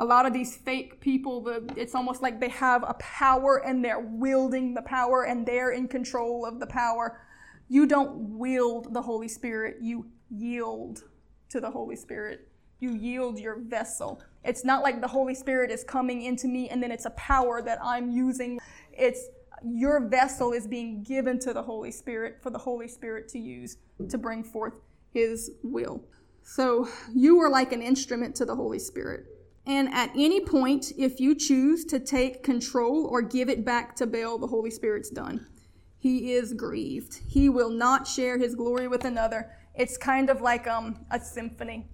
a lot of these fake people, it's almost like they have a power and they're wielding the power and they're in control of the power. You don't wield the Holy Spirit, you yield to the Holy Spirit. You yield your vessel. It's not like the Holy Spirit is coming into me and then it's a power that I'm using. It's your vessel is being given to the Holy Spirit for the Holy Spirit to use to bring forth His will. So you are like an instrument to the Holy Spirit. And at any point, if you choose to take control or give it back to Baal, the Holy Spirit's done. He is grieved. He will not share his glory with another. It's kind of like um, a symphony.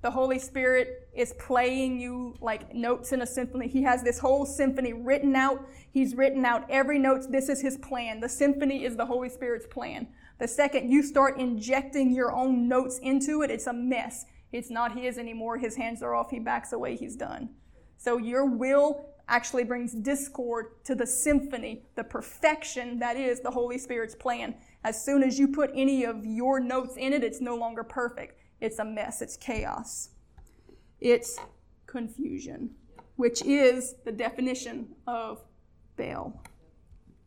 The Holy Spirit is playing you like notes in a symphony. He has this whole symphony written out. He's written out every note. This is his plan. The symphony is the Holy Spirit's plan. The second you start injecting your own notes into it, it's a mess. It's not his anymore. His hands are off. He backs away. He's done. So your will actually brings discord to the symphony, the perfection that is the Holy Spirit's plan. As soon as you put any of your notes in it, it's no longer perfect. It's a mess. It's chaos. It's confusion, which is the definition of Baal.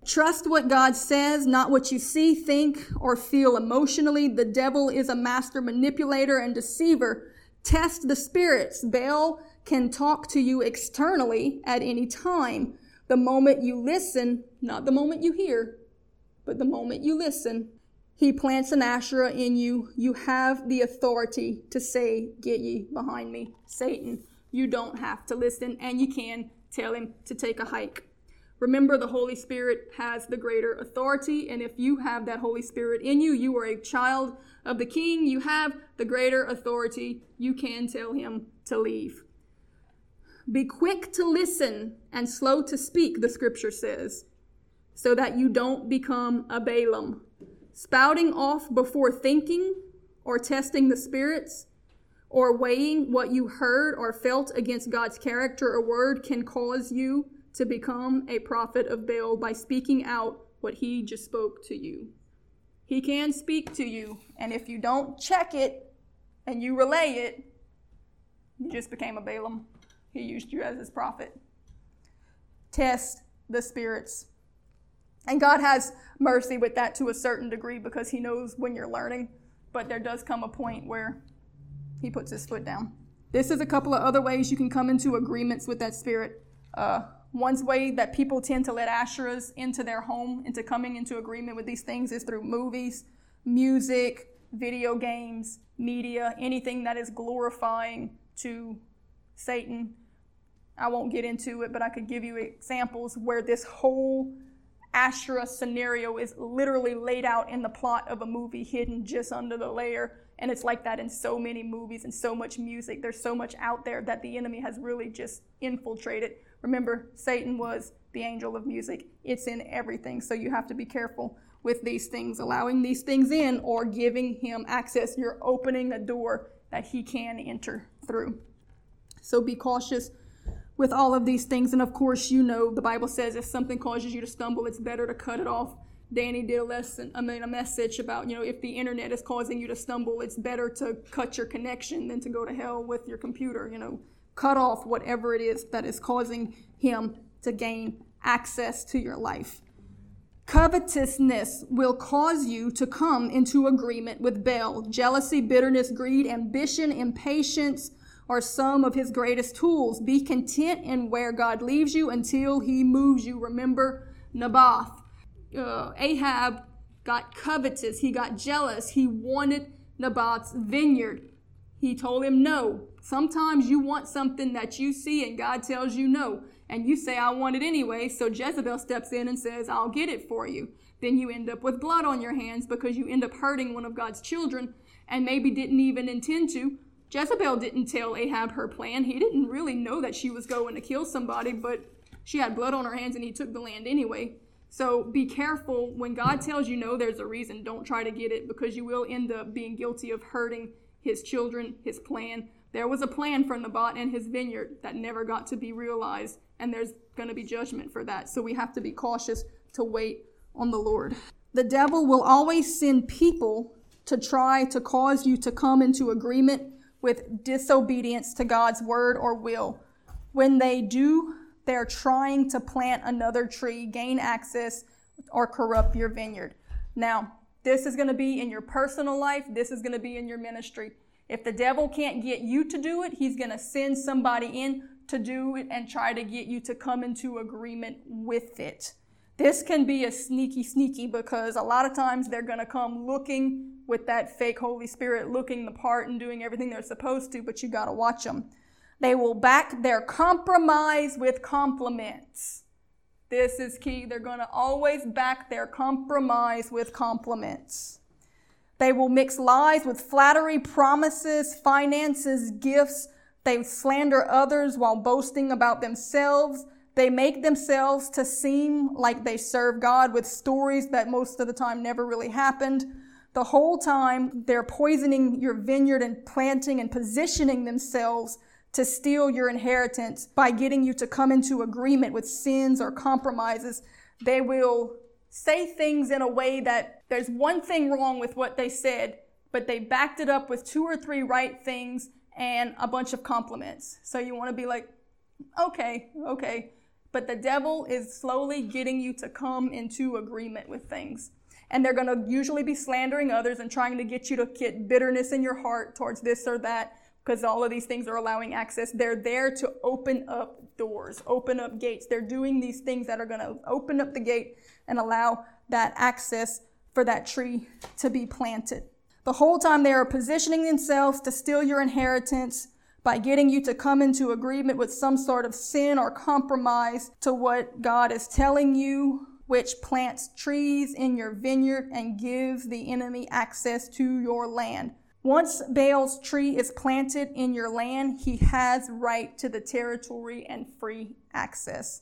Trust what God says, not what you see, think, or feel emotionally. The devil is a master manipulator and deceiver. Test the spirits. Baal can talk to you externally at any time. The moment you listen, not the moment you hear, but the moment you listen, he plants an Asherah in you. You have the authority to say, Get ye behind me, Satan. You don't have to listen, and you can tell him to take a hike. Remember, the Holy Spirit has the greater authority, and if you have that Holy Spirit in you, you are a child of the King. You have the greater authority. You can tell him to leave. Be quick to listen and slow to speak, the scripture says, so that you don't become a Balaam. Spouting off before thinking or testing the spirits or weighing what you heard or felt against God's character or word can cause you to become a prophet of Baal by speaking out what he just spoke to you. He can speak to you, and if you don't check it and you relay it, you just became a Balaam. He used you as his prophet. Test the spirits. And God has mercy with that to a certain degree because he knows when you're learning, but there does come a point where he puts his foot down. This is a couple of other ways you can come into agreements with that spirit. Uh, one way that people tend to let Asherahs into their home, into coming into agreement with these things, is through movies, music, video games, media, anything that is glorifying to Satan. I won't get into it, but I could give you examples where this whole Asherah scenario is literally laid out in the plot of a movie hidden just under the layer. And it's like that in so many movies and so much music. There's so much out there that the enemy has really just infiltrated. Remember, Satan was the angel of music, it's in everything. So you have to be careful with these things, allowing these things in or giving him access. You're opening a door that he can enter through. So be cautious with all of these things. And of course, you know the Bible says if something causes you to stumble, it's better to cut it off. Danny did a lesson, I mean, a message about, you know, if the internet is causing you to stumble, it's better to cut your connection than to go to hell with your computer. You know, cut off whatever it is that is causing him to gain access to your life. Covetousness will cause you to come into agreement with Baal. Jealousy, bitterness, greed, ambition, impatience are some of his greatest tools. Be content in where God leaves you until he moves you. Remember Naboth. Uh, Ahab got covetous. He got jealous. He wanted Naboth's vineyard. He told him no. Sometimes you want something that you see and God tells you no and you say, I want it anyway. So Jezebel steps in and says, I'll get it for you. Then you end up with blood on your hands because you end up hurting one of God's children and maybe didn't even intend to. Jezebel didn't tell Ahab her plan. He didn't really know that she was going to kill somebody, but she had blood on her hands and he took the land anyway. So be careful when God tells you no, there's a reason. Don't try to get it because you will end up being guilty of hurting his children, his plan. There was a plan for Naboth and his vineyard that never got to be realized and there's going to be judgment for that. So we have to be cautious to wait on the Lord. The devil will always send people to try to cause you to come into agreement with disobedience to God's word or will. When they do, they're trying to plant another tree, gain access, or corrupt your vineyard. Now, this is going to be in your personal life, this is going to be in your ministry. If the devil can't get you to do it, he's going to send somebody in to do it and try to get you to come into agreement with it. This can be a sneaky, sneaky because a lot of times they're going to come looking with that fake Holy Spirit, looking the part and doing everything they're supposed to, but you got to watch them. They will back their compromise with compliments. This is key. They're going to always back their compromise with compliments. They will mix lies with flattery, promises, finances, gifts, they slander others while boasting about themselves. They make themselves to seem like they serve God with stories that most of the time never really happened. The whole time they're poisoning your vineyard and planting and positioning themselves to steal your inheritance by getting you to come into agreement with sins or compromises. They will say things in a way that there's one thing wrong with what they said, but they backed it up with two or three right things and a bunch of compliments. So you want to be like, okay, okay. But the devil is slowly getting you to come into agreement with things. And they're going to usually be slandering others and trying to get you to get bitterness in your heart towards this or that because all of these things are allowing access. They're there to open up doors, open up gates. They're doing these things that are going to open up the gate and allow that access for that tree to be planted. The whole time they are positioning themselves to steal your inheritance by getting you to come into agreement with some sort of sin or compromise to what God is telling you, which plants trees in your vineyard and gives the enemy access to your land. Once Baal's tree is planted in your land, he has right to the territory and free access.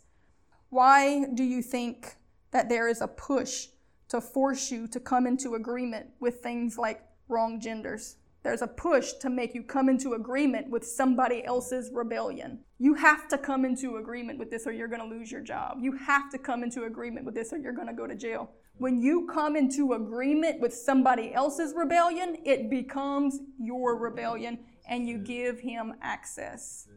Why do you think that there is a push to force you to come into agreement with things like wrong genders. There's a push to make you come into agreement with somebody else's rebellion. You have to come into agreement with this or you're going to lose your job. You have to come into agreement with this or you're going to go to jail. When you come into agreement with somebody else's rebellion, it becomes your rebellion and you give him access.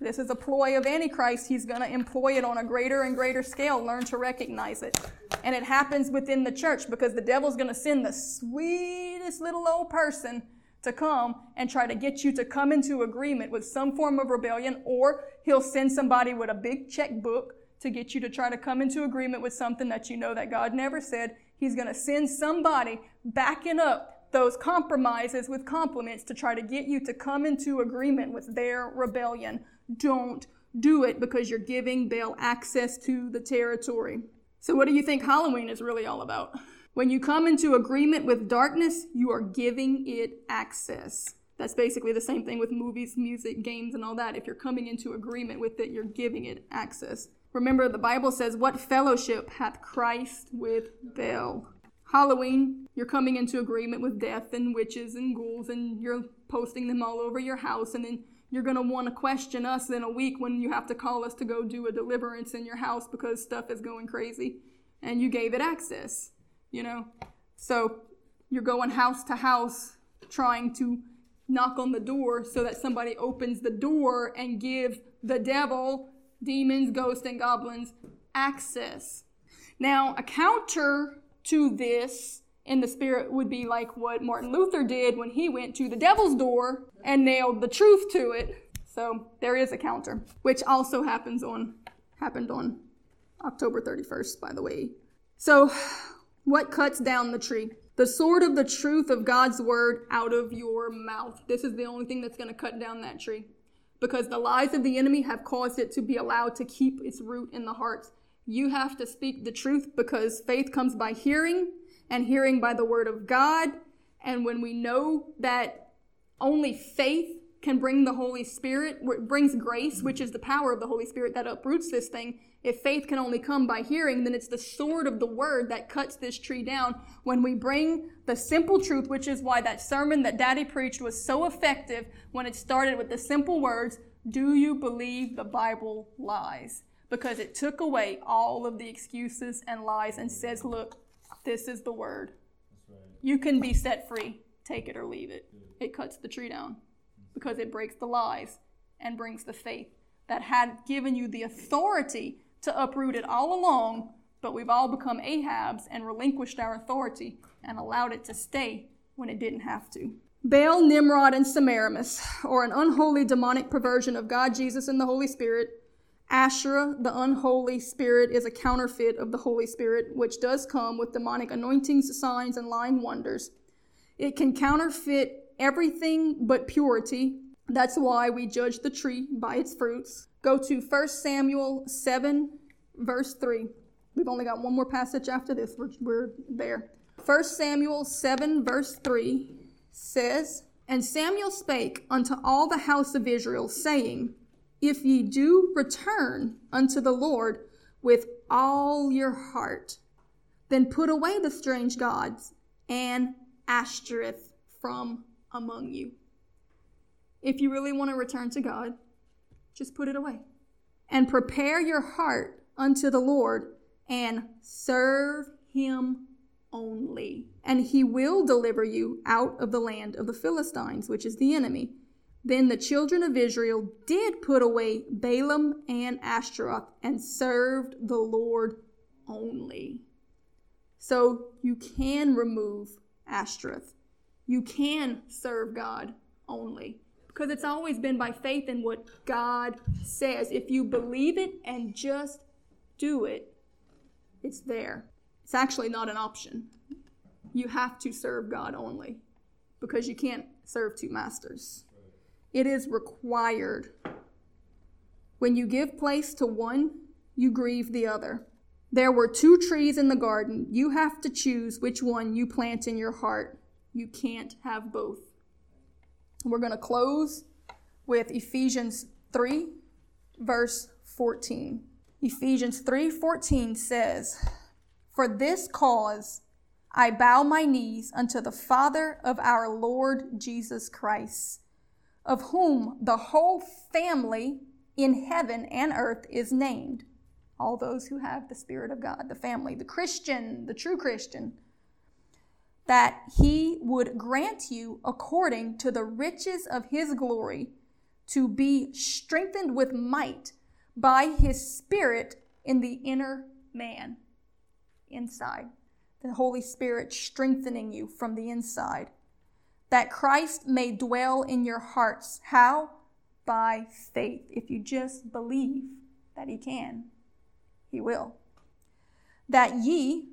This is a ploy of Antichrist. He's going to employ it on a greater and greater scale. Learn to recognize it. And it happens within the church because the devil's going to send the sweetest little old person to come and try to get you to come into agreement with some form of rebellion, or he'll send somebody with a big checkbook to get you to try to come into agreement with something that you know that God never said. He's going to send somebody backing up those compromises with compliments to try to get you to come into agreement with their rebellion. Don't do it because you're giving Baal access to the territory. So, what do you think Halloween is really all about? When you come into agreement with darkness, you are giving it access. That's basically the same thing with movies, music, games, and all that. If you're coming into agreement with it, you're giving it access. Remember, the Bible says, What fellowship hath Christ with Baal? Halloween, you're coming into agreement with death and witches and ghouls, and you're posting them all over your house, and then you're going to want to question us in a week when you have to call us to go do a deliverance in your house because stuff is going crazy and you gave it access, you know? So you're going house to house trying to knock on the door so that somebody opens the door and give the devil, demons, ghosts, and goblins access. Now, a counter to this in the spirit would be like what Martin Luther did when he went to the devil's door and nailed the truth to it. So there is a counter, which also happens on happened on October 31st, by the way. So what cuts down the tree? The sword of the truth of God's word out of your mouth. This is the only thing that's going to cut down that tree. Because the lies of the enemy have caused it to be allowed to keep its root in the hearts. You have to speak the truth because faith comes by hearing and hearing by the word of God. And when we know that only faith can bring the Holy Spirit, brings grace, which is the power of the Holy Spirit that uproots this thing. If faith can only come by hearing, then it's the sword of the word that cuts this tree down. When we bring the simple truth, which is why that sermon that Daddy preached was so effective when it started with the simple words, Do you believe the Bible lies? Because it took away all of the excuses and lies and says, Look, this is the word. Right. You can be set free. Take it or leave it. It cuts the tree down because it breaks the lies and brings the faith that had given you the authority to uproot it all along, but we've all become Ahabs and relinquished our authority and allowed it to stay when it didn't have to. Baal, Nimrod, and Semiramis, or an unholy demonic perversion of God, Jesus, and the Holy Spirit, Asherah, the unholy spirit, is a counterfeit of the Holy Spirit, which does come with demonic anointings, signs, and lying wonders. It can counterfeit everything but purity. That's why we judge the tree by its fruits. Go to 1 Samuel 7, verse 3. We've only got one more passage after this. We're, we're there. 1 Samuel 7, verse 3 says, And Samuel spake unto all the house of Israel, saying, if ye do return unto the Lord with all your heart, then put away the strange gods and Ashtoreth from among you. If you really want to return to God, just put it away. And prepare your heart unto the Lord and serve him only. And he will deliver you out of the land of the Philistines, which is the enemy then the children of Israel did put away Baalim and Ashtaroth and served the Lord only. So you can remove Ashtaroth. You can serve God only. Because it's always been by faith in what God says. If you believe it and just do it, it's there. It's actually not an option. You have to serve God only because you can't serve two masters. It is required. When you give place to one, you grieve the other. There were two trees in the garden. You have to choose which one you plant in your heart. You can't have both. We're going to close with Ephesians 3, verse 14. Ephesians 3:14 says, "For this cause I bow my knees unto the Father of our Lord Jesus Christ, of whom the whole family in heaven and earth is named. All those who have the Spirit of God, the family, the Christian, the true Christian, that he would grant you according to the riches of his glory to be strengthened with might by his Spirit in the inner man, inside. The Holy Spirit strengthening you from the inside that Christ may dwell in your hearts. How? By faith. If you just believe that He can, He will. That ye,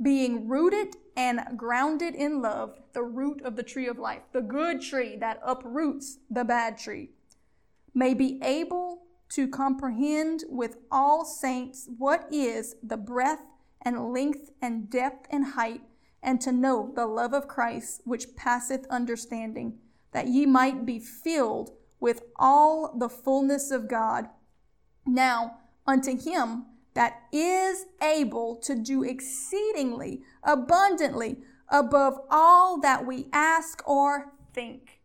being rooted and grounded in love, the root of the tree of life, the good tree that uproots the bad tree, may be able to comprehend with all saints what is the breadth and length and depth and height, and to know the love of Christ which passeth understanding, that ye might be filled with all the fullness of God. Now, unto him that is able to do exceedingly abundantly above all that we ask or think.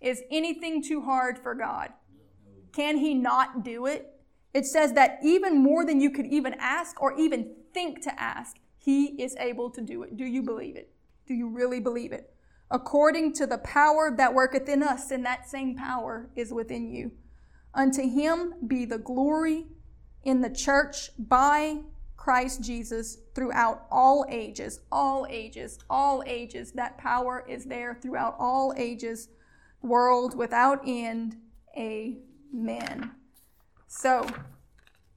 Is anything too hard for God? Can he not do it? It says that even more than you could even ask or even think to ask, he is able to do it. Do you believe it? Do you really believe it? According to the power that worketh in us, and that same power is within you. Unto him be the glory in the church by Christ Jesus throughout all ages, all ages, all ages. That power is there throughout all ages, world without end. Amen. So,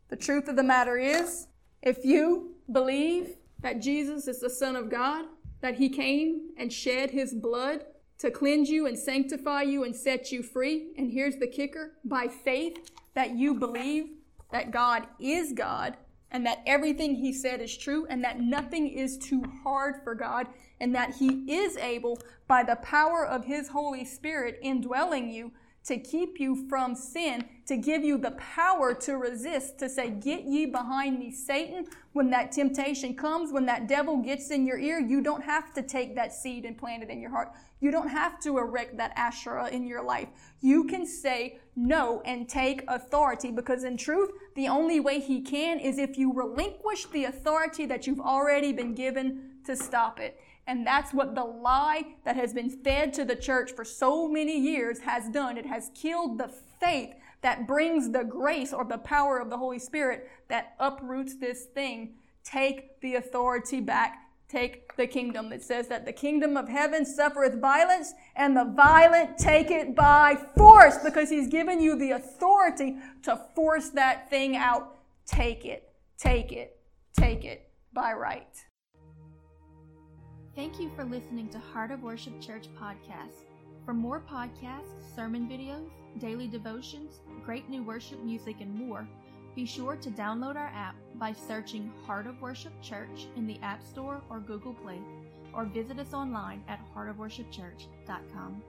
the truth of the matter is, if you believe that Jesus is the Son of God, that He came and shed His blood to cleanse you and sanctify you and set you free, and here's the kicker by faith that you believe that God is God and that everything He said is true and that nothing is too hard for God and that He is able, by the power of His Holy Spirit indwelling you, to keep you from sin, to give you the power to resist, to say, Get ye behind me, Satan. When that temptation comes, when that devil gets in your ear, you don't have to take that seed and plant it in your heart. You don't have to erect that Asherah in your life. You can say no and take authority because, in truth, the only way he can is if you relinquish the authority that you've already been given to stop it. And that's what the lie that has been fed to the church for so many years has done. It has killed the faith that brings the grace or the power of the Holy Spirit that uproots this thing. Take the authority back. Take the kingdom. It says that the kingdom of heaven suffereth violence, and the violent take it by force because he's given you the authority to force that thing out. Take it, take it, take it by right. Thank you for listening to Heart of Worship Church podcast. For more podcasts, sermon videos, daily devotions, great new worship music, and more, be sure to download our app by searching Heart of Worship Church in the App Store or Google Play, or visit us online at heartofworshipchurch.com.